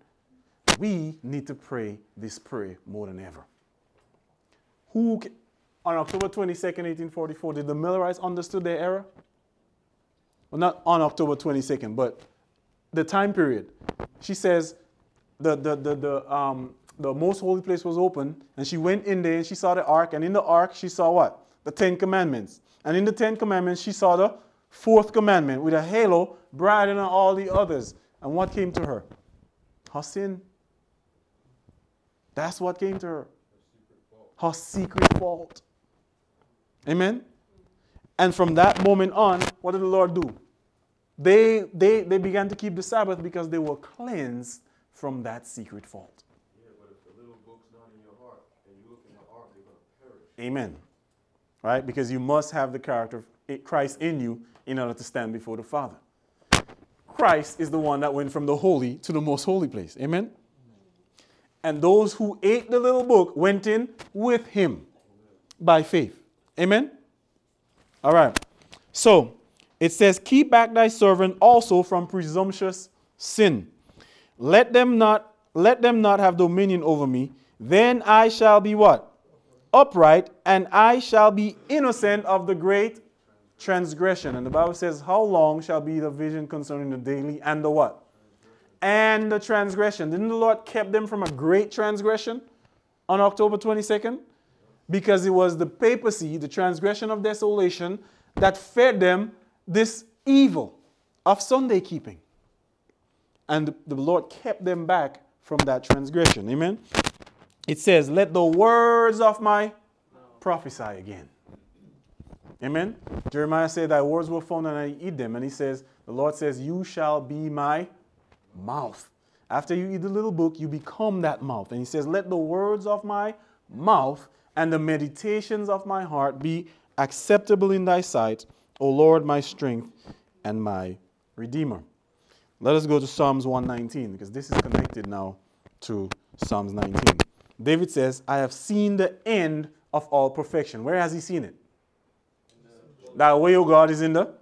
We need to pray this prayer more than ever. Who on October 22nd, 1844, did the Millerites understood their error? Well, not on October 22nd, but the time period. She says the, the, the, the, um, the most holy place was open, and she went in there and she saw the ark, and in the ark she saw what? The Ten Commandments. And in the Ten Commandments, she saw the fourth commandment with a halo brighter than all the others. And what came to her? Her sin. That's what came to her. Her secret fault. Amen? And from that moment on, what did the Lord do? They, they, they began to keep the Sabbath because they were cleansed from that secret fault. Yeah, but if the little book's not in your heart and you look in the ark, you're going to perish. Amen. Right? Because you must have the character of eh, Christ in you in order to stand before the Father. Christ is the one that went from the holy to the most holy place. Amen. And those who ate the little book went in with him by faith. Amen. All right. So it says, Keep back thy servant also from presumptuous sin. Let them not let them not have dominion over me. Then I shall be what? Upright, and I shall be innocent of the great transgression. And the Bible says, How long shall be the vision concerning the daily and the what? And the transgression. Didn't the Lord keep them from a great transgression on October 22nd? Because it was the papacy, the transgression of desolation, that fed them this evil of Sunday keeping. And the Lord kept them back from that transgression. Amen. It says, Let the words of my prophesy again. Amen. Jeremiah said, Thy words were found and I eat them. And he says, The Lord says, You shall be my mouth. After you eat the little book, you become that mouth. And he says, Let the words of my mouth and the meditations of my heart be acceptable in thy sight, O Lord, my strength and my redeemer. Let us go to Psalms 119 because this is connected now to Psalms 19. David says, I have seen the end of all perfection. Where has he seen it? That way, O God, is in the.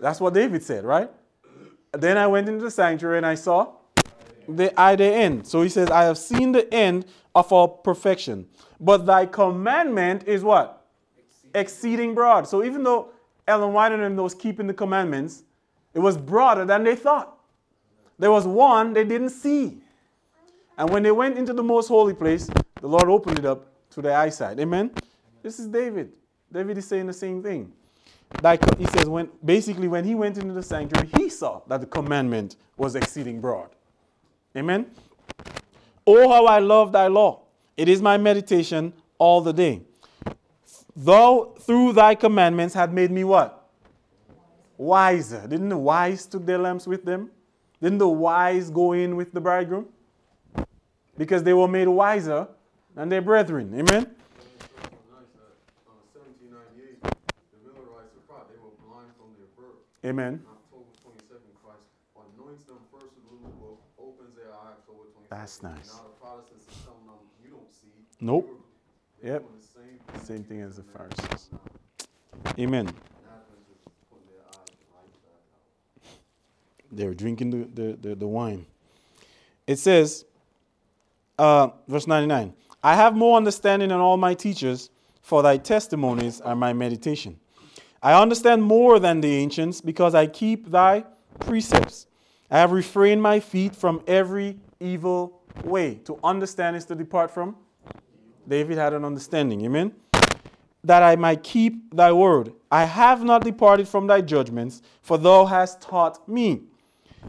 That's what David said, right? Then I went into the sanctuary and I saw the I the end. So he says, I have seen the end of all perfection. But thy commandment is what? Exceeding broad. So even though Ellen White and them was keeping the commandments, it was broader than they thought. There was one they didn't see. And when they went into the most holy place, the Lord opened it up to their eyesight. Amen. This is David. David is saying the same thing. Like he says, when basically when he went into the sanctuary, he saw that the commandment was exceeding broad. Amen. Oh, how I love thy law. It is my meditation all the day. Thou through thy commandments had made me what? Wiser. Didn't the wise took their lamps with them? Didn't the wise go in with the bridegroom? Because they were made wiser than their brethren. Amen. Nice that 1798, the Millerites were proud. They were blind from their birth. Amen. October 22nd, Christ anoints them first with the little book, opens their eye October 22nd. That's nice. Nope. Yep. Same thing as the Pharisees. Amen. Adventists is putting their eyes right back They were drinking the, the, the, the wine. It says, uh, verse 99 I have more understanding than all my teachers, for thy testimonies are my meditation. I understand more than the ancients, because I keep thy precepts. I have refrained my feet from every evil way. To understand is to depart from David had an understanding. Amen. That I might keep thy word. I have not departed from thy judgments, for thou hast taught me.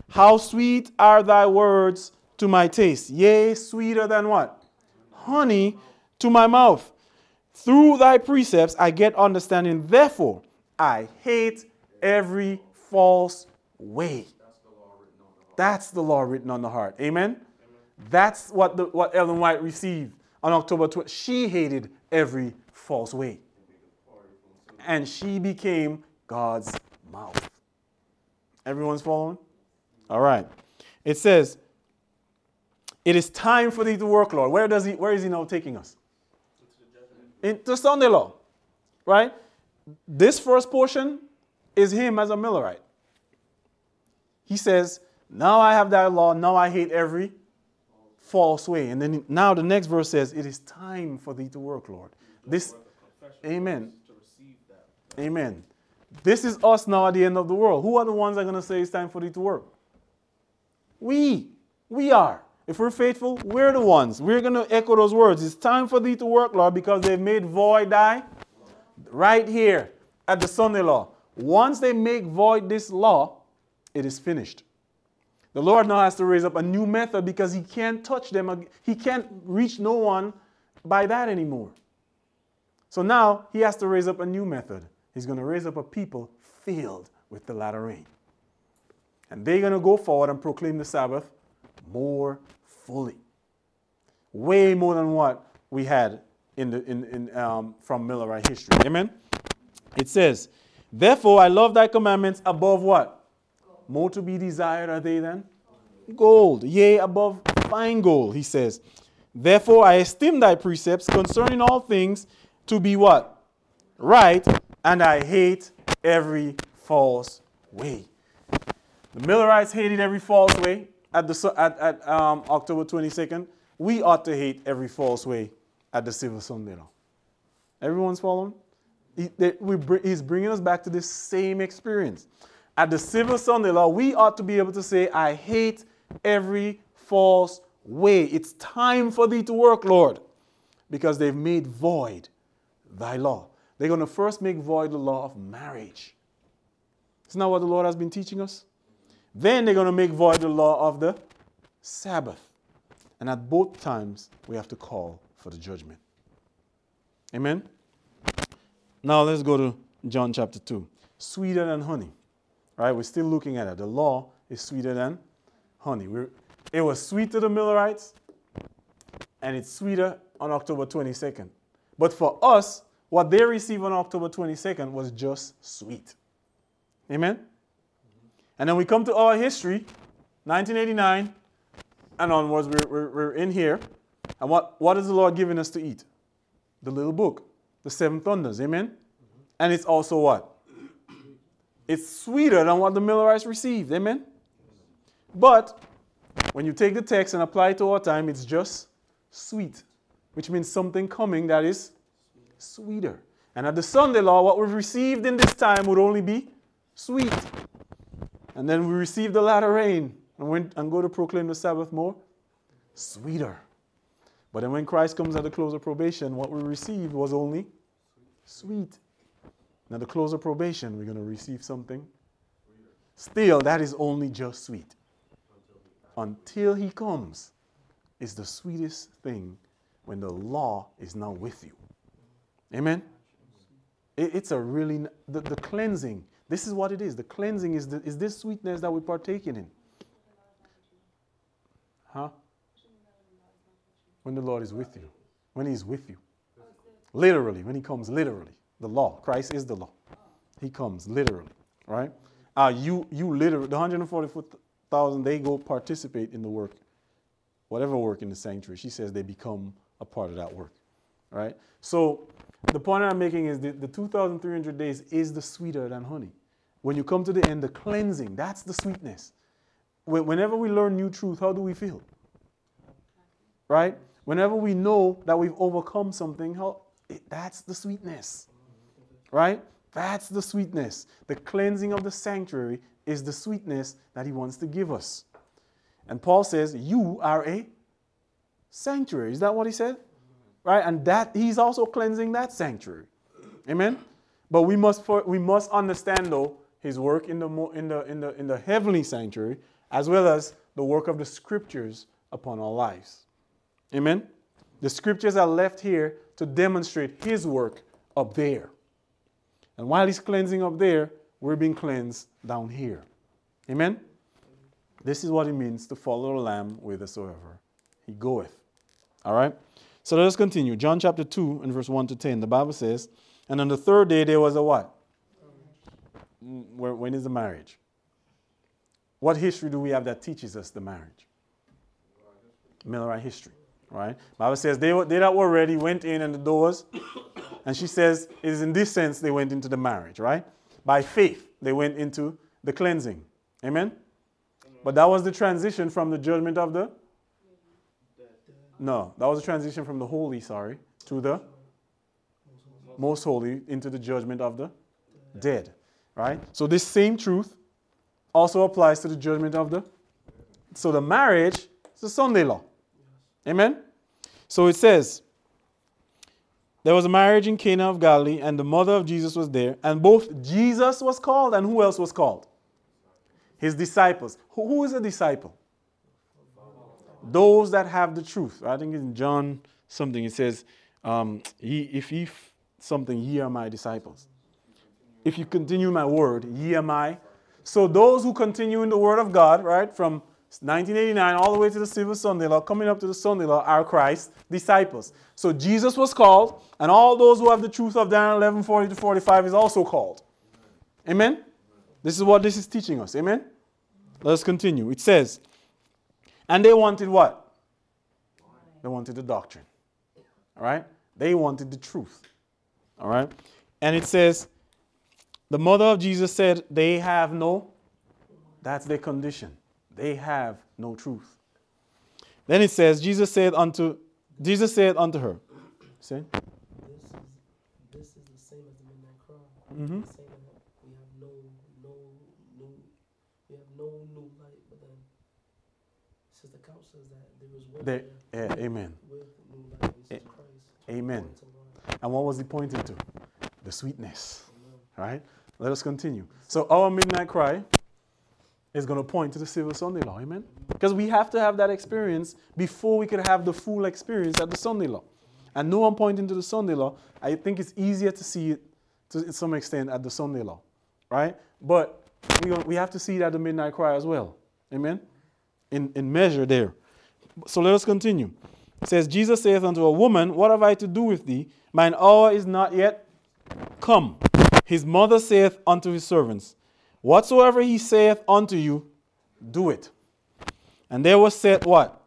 How sweet are thy words to my taste. Yea, sweeter than what? Honey to my mouth. Through thy precepts I get understanding. Therefore, I hate every false way. That's the law written on the heart. Amen? That's what, the, what Ellen White received on October 12th. She hated every false way. And she became God's mouth. Everyone's following? All right. It says, It is time for thee to work, Lord. Where does he where is he now taking us? Into Sunday law. Right? This first portion is him as a Millerite. He says, Now I have thy law, now I hate every false way. And then now the next verse says, It is time for thee to work, Lord. This Amen. Amen. This is us now at the end of the world. Who are the ones that are going to say it's time for thee to work? We. We are. If we're faithful, we're the ones. We're going to echo those words. It's time for thee to work, Lord, because they've made void thy right here at the Sunday law. Once they make void this law, it is finished. The Lord now has to raise up a new method because he can't touch them. He can't reach no one by that anymore. So now he has to raise up a new method. He's going to raise up a people filled with the latter rain. And they're going to go forward and proclaim the Sabbath more fully. Way more than what we had in the, in, in, um, from Millerite history. Amen? It says, Therefore I love thy commandments above what? More to be desired are they than? Gold. Yea, above fine gold, he says. Therefore I esteem thy precepts concerning all things to be what? Right, and I hate every false way. The Millerites hated every false way at, the, at, at um, October 22nd. We ought to hate every false way at the Civil Sunday law. Everyone's following? He, they, he's bringing us back to this same experience. At the Civil Sunday law, we ought to be able to say, I hate every false way. It's time for thee to work, Lord, because they've made void thy law. They're going to first make void the law of marriage. Isn't that what the Lord has been teaching us? Then they're going to make void the law of the Sabbath. And at both times, we have to call for the judgment. Amen? Now let's go to John chapter 2. Sweeter than honey. Right? We're still looking at it. The law is sweeter than honey. We're, it was sweet to the Millerites, and it's sweeter on October 22nd. But for us, what they received on October 22nd was just sweet. Amen? And then we come to our history, 1989 and onwards, we're, we're, we're in here. And what, what is the Lord giving us to eat? The little book, the seven thunders. Amen? Mm-hmm. And it's also what? It's sweeter than what the Millerites received. Amen? But when you take the text and apply it to our time, it's just sweet, which means something coming that is sweeter. And at the Sunday law, what we've received in this time would only be sweet. And then we receive the latter rain and, and go to proclaim the Sabbath more sweeter. But then when Christ comes at the close of probation, what we received was only sweet. Now, the close of probation, we're going to receive something. Still, that is only just sweet. Until he comes, is the sweetest thing when the law is now with you. Amen? It, it's a really, the, the cleansing, this is what it is. The cleansing is, the, is this sweetness that we're partaking in. Huh? When the Lord is with you. When He's with you. Literally, when He comes literally. The law. Christ is the law. He comes literally. Right? Uh, you, you literally, the 144,000, they go participate in the work, whatever work in the sanctuary. She says they become a part of that work. Right? So the point I'm making is that the 2,300 days is the sweeter than honey. When you come to the end, the cleansing, that's the sweetness. Whenever we learn new truth, how do we feel? Right? Whenever we know that we've overcome something, how, that's the sweetness. Right? That's the sweetness. The cleansing of the sanctuary is the sweetness that he wants to give us. And Paul says, You are a sanctuary. Is that what he said? right? And that he's also cleansing that sanctuary. Amen. But we must we must understand though his work in the in the in the in the heavenly sanctuary as well as the work of the scriptures upon our lives. Amen. The scriptures are left here to demonstrate his work up there. And while he's cleansing up there, we're being cleansed down here. Amen. This is what it means to follow the Lamb whithersoever he goeth. All right? So let us continue. John chapter 2 and verse 1 to 10. The Bible says, And on the third day there was a what? When is the marriage? What history do we have that teaches us the marriage? Millerite history, right? Bible says they, they that were ready went in and the doors, and she says it is in this sense they went into the marriage, right? By faith they went into the cleansing. Amen? But that was the transition from the judgment of the no, that was a transition from the holy, sorry, to the most holy into the judgment of the dead. Right? So this same truth also applies to the judgment of the so the marriage is a Sunday law. Amen? So it says there was a marriage in Cana of Galilee, and the mother of Jesus was there, and both Jesus was called, and who else was called? His disciples. Who- is a disciple? those that have the truth. I think in John something it says, um, ye, if ye f- something, ye are my disciples. If you continue my word, ye are my. So those who continue in the word of God, right, from 1989 all the way to the civil Sunday law, coming up to the Sunday law, are Christ's disciples. So Jesus was called, and all those who have the truth of Daniel 11, 40 to 45 is also called. Amen? This is what this is teaching us. Amen? Let us continue. It says, and they wanted what? They wanted the doctrine. All right? They wanted the truth. All right? And it says, the mother of Jesus said, They have no, that's their condition. They have no truth. Then it says, Jesus said unto, Jesus said unto her, say, This is this is the same as the midnight cry. Mhm. That we have no no new we have no new light, but then says the couch says that there is one There- there yeah, amen. with new light. This A- Christ. amen. Pointing to one. And what was he pointing to? The sweetness. Amen. Right? Let us continue. So our midnight cry is going to point to the civil Sunday law. Amen? Because we have to have that experience before we could have the full experience at the Sunday law. And no one pointing to the Sunday law, I think it's easier to see it to some extent at the Sunday law. Right? But we, we have to see it at the midnight cry as well. Amen? In, in measure there. So let us continue. It says, Jesus saith unto a woman, What have I to do with thee? Mine hour is not yet come. His mother saith unto his servants, Whatsoever he saith unto you, do it. And there was set what?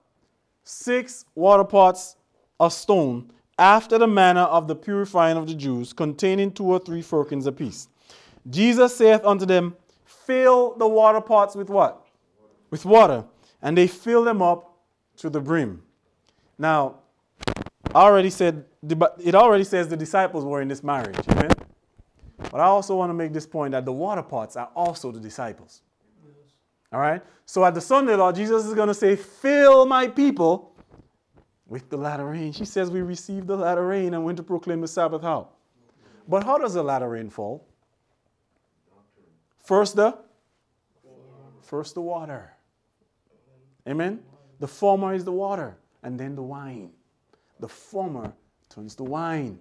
Six water pots of stone, after the manner of the purifying of the Jews, containing two or three firkins apiece. Jesus saith unto them, Fill the water pots with what? With water. And they fill them up to the brim. Now, I already said, it already says the disciples were in this marriage. Amen? But I also want to make this point that the water pots are also the disciples. All right? So at the Sunday law, Jesus is going to say, Fill my people with the latter rain. She says, We received the latter rain and went to proclaim the Sabbath how? But how does the latter rain fall? First the first the water. Amen. The former is the water, and then the wine. The former turns to wine.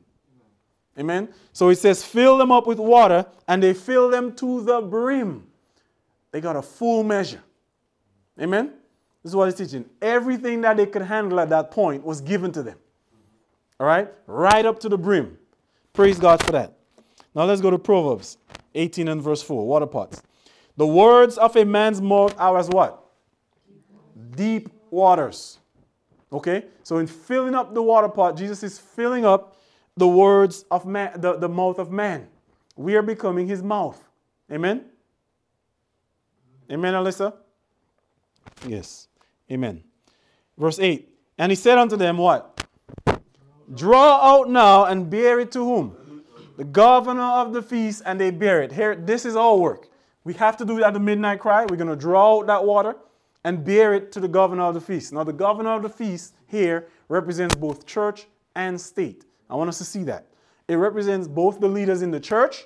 Amen. So it says, fill them up with water, and they fill them to the brim. They got a full measure. Amen. This is what it's teaching. Everything that they could handle at that point was given to them. All right? Right up to the brim. Praise God for that. Now let's go to Proverbs 18 and verse 4. Water pots. The words of a man's mouth are as what? Deep waters. Okay? So in filling up the water pot, Jesus is filling up the words of man, the, the mouth of man. We are becoming his mouth. Amen? Amen, Alyssa? Yes. Amen. Verse 8. And he said unto them, What? Draw out now and bear it to whom? The governor of the feast, and they bear it. Here, this is all work. We have to do it at the midnight cry. We're going to draw out that water and bear it to the governor of the feast. Now, the governor of the feast here represents both church and state. I want us to see that. It represents both the leaders in the church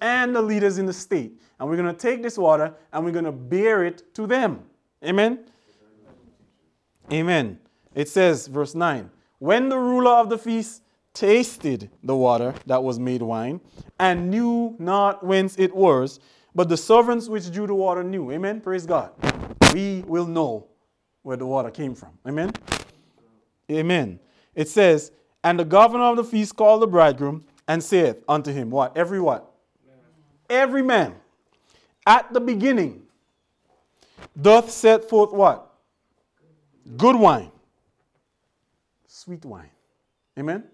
and the leaders in the state. And we're going to take this water and we're going to bear it to them. Amen? Amen. It says, verse 9 When the ruler of the feast tasted the water that was made wine and knew not whence it was, but the servants which drew the water knew. Amen. Praise God. We will know where the water came from. Amen. Amen. It says, And the governor of the feast called the bridegroom and saith unto him, What? Every what? Every man at the beginning doth set forth what? Good wine, sweet wine. Amen.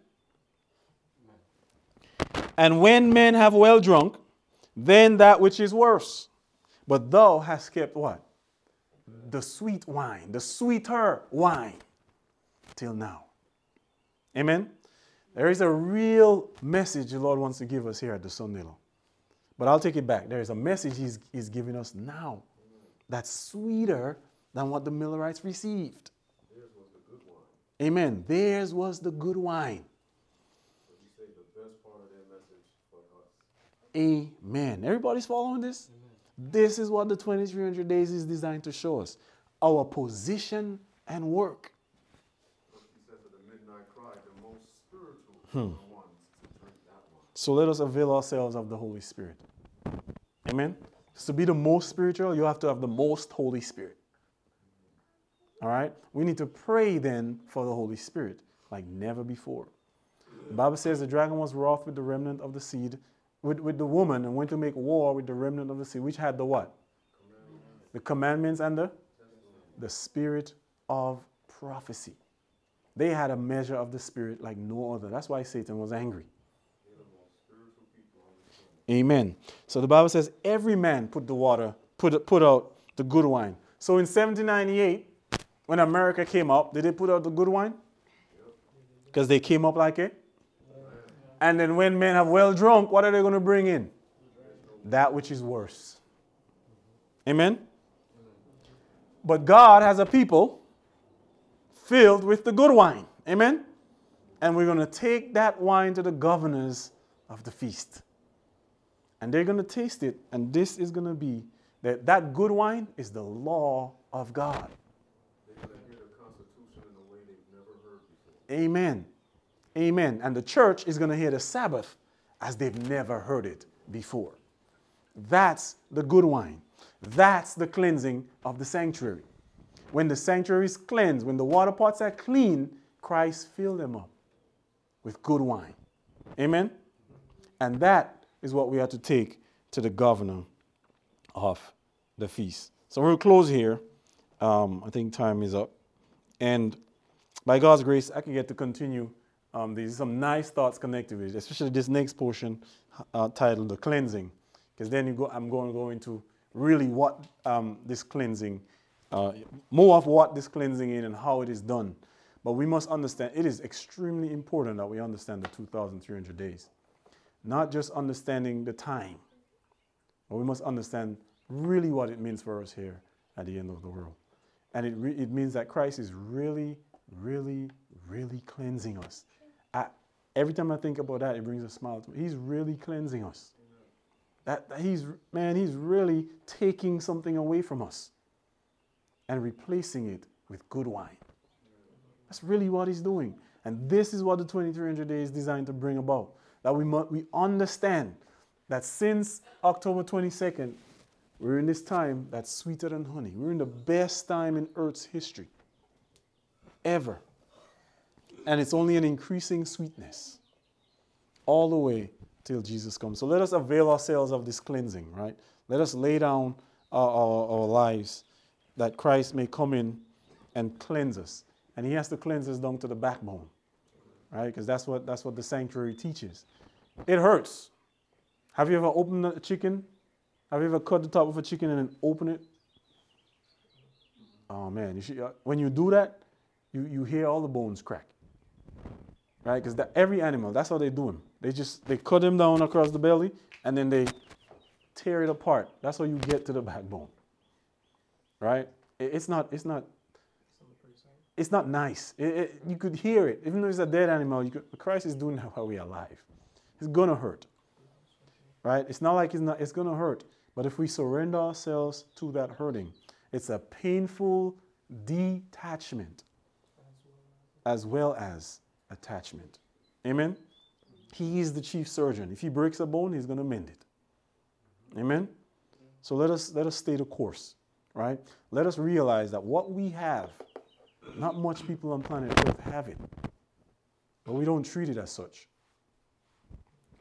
And when men have well drunk, then that which is worse. But thou hast kept what? The sweet wine, the sweeter wine till now. Amen. There is a real message the Lord wants to give us here at the Sunday Law. But I'll take it back. There is a message he's, he's giving us now that's sweeter than what the Millerites received. Theirs the. Amen. Theirs was the good wine. So you say the best part of their message for us. Amen. Everybody's following this? This is what the 2300 days is designed to show us our position and work. But he says at the midnight cry, the most spiritual Hmm. So let us avail ourselves of the Holy Spirit. Amen. So To be the most spiritual, you have to have the most Holy Spirit. All right? We need to pray then for the Holy Spirit like never before. The Bible says the dragon was wroth with the remnant of the seed, with, with the woman, and went to make war with the remnant of the seed, which had the what? The commandments and the? The spirit of prophecy. They had a measure of the spirit like no other. That's why Satan was angry. Amen. So the Bible says every man put the water, put, put out the good wine. So in 1798, when America came up, did they put out the good wine? Because they came up like it. And then when men have well drunk, what are they going to bring in? That which is worse. Amen. But God has a people filled with the good wine. Amen. And we're going to take that wine to the governors of the feast. And they're going to taste it. And this is going to be that that good wine is the law of god. Amen. Amen. And the church is going to hear the sabbath as they've never heard it before. That's the good wine. That's the cleansing of the sanctuary when the sanctuary is cleansed when the water pots are clean christ filled them up with good wine amen and that is what we are to take to the governor of the feast. So we'll close here. Um, I think time is up. And by God's grace, I can get to continue. Um, there's some nice thoughts connected with it, especially this next portion uh, titled The Cleansing. Because then go, I'm going to go into really what um, this cleansing, uh, more of what this cleansing is and how it is done. But we must understand, it is extremely important that we understand the 2,300 days not just understanding the time, but we must understand really what it means for us here at the end of the world. And it, re- it means that Christ is really, really, really cleansing us. I, every time I think about that, it brings a smile to me. He's really cleansing us. That, that he's, man, he's really taking something away from us and replacing it with good wine. That's really what he's doing. And this is what the 2300 days is designed to bring about. That we, mu- we understand that since October 22nd, we're in this time that's sweeter than honey. We're in the best time in Earth's history ever. And it's only an increasing sweetness all the way till Jesus comes. So let us avail ourselves of this cleansing, right? Let us lay down our, our, our lives that Christ may come in and cleanse us. And he has to cleanse us down to the backbone, right? Because that's what, that's what the sanctuary teaches. It hurts. Have you ever opened a chicken? Have you ever cut the top of a chicken and then open it? Oh man, you should, uh, when you do that, you, you hear all the bones crack. Right? Because every animal, that's how they do them. They just they cut them down across the belly and then they tear it apart. That's how you get to the backbone. Right? It's not it's not it's not nice. It, it, you could hear it. Even though it's a dead animal, you could, Christ is doing that while we are alive. It's going to hurt. Right? It's not like it's, not, it's going to hurt. But if we surrender ourselves to that hurting, it's a painful detachment as well as attachment. Amen? He is the chief surgeon. If he breaks a bone, he's going to mend it. Amen? So let us, let us stay the course, right? Let us realize that what we have, not much people on planet Earth have it, but we don't treat it as such.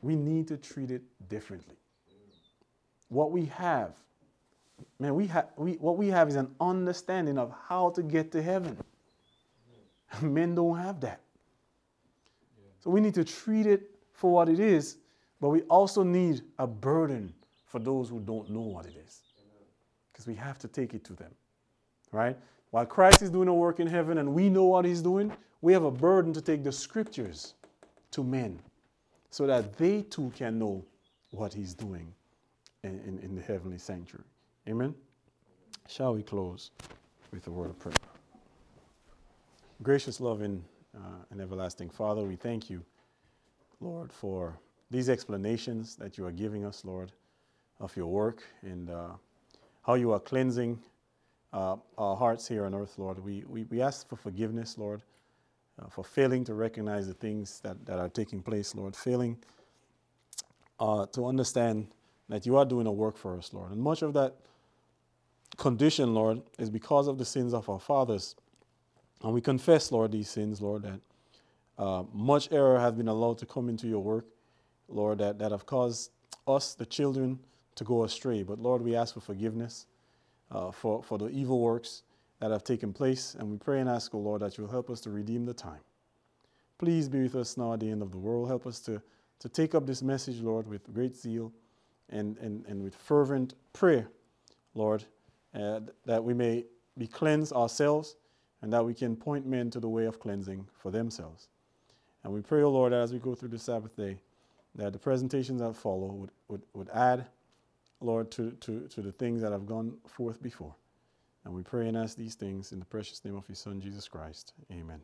We need to treat it differently. What we have, man, we have we, what we have is an understanding of how to get to heaven. Men don't have that. So we need to treat it for what it is, but we also need a burden for those who don't know what it is. Because we have to take it to them. Right? While Christ is doing a work in heaven and we know what he's doing, we have a burden to take the scriptures to men so that they too can know what he's doing in, in, in the heavenly sanctuary. Amen? Shall we close with a word of prayer? Gracious, loving, uh, and everlasting Father, we thank you, Lord, for these explanations that you are giving us, Lord, of your work and uh, how you are cleansing uh, our hearts here on earth, Lord. We, we, we ask for forgiveness, Lord, uh, for failing to recognize the things that, that are taking place, Lord, failing uh, to understand that you are doing a work for us, Lord. And much of that condition, Lord, is because of the sins of our fathers and we confess, Lord, these sins, Lord, that uh, much error has been allowed to come into your work, Lord, that, that have caused us, the children, to go astray. But Lord, we ask for forgiveness uh, for, for the evil works that have taken place. And we pray and ask, O oh Lord, that you'll help us to redeem the time. Please be with us now at the end of the world. Help us to, to take up this message, Lord, with great zeal and, and, and with fervent prayer, Lord, uh, that we may be cleansed ourselves and that we can point men to the way of cleansing for themselves. And we pray, O oh Lord, as we go through the Sabbath day, that the presentations that follow would, would, would add, Lord, to, to, to the things that have gone forth before. And we pray and ask these things in the precious name of your Son, Jesus Christ. Amen.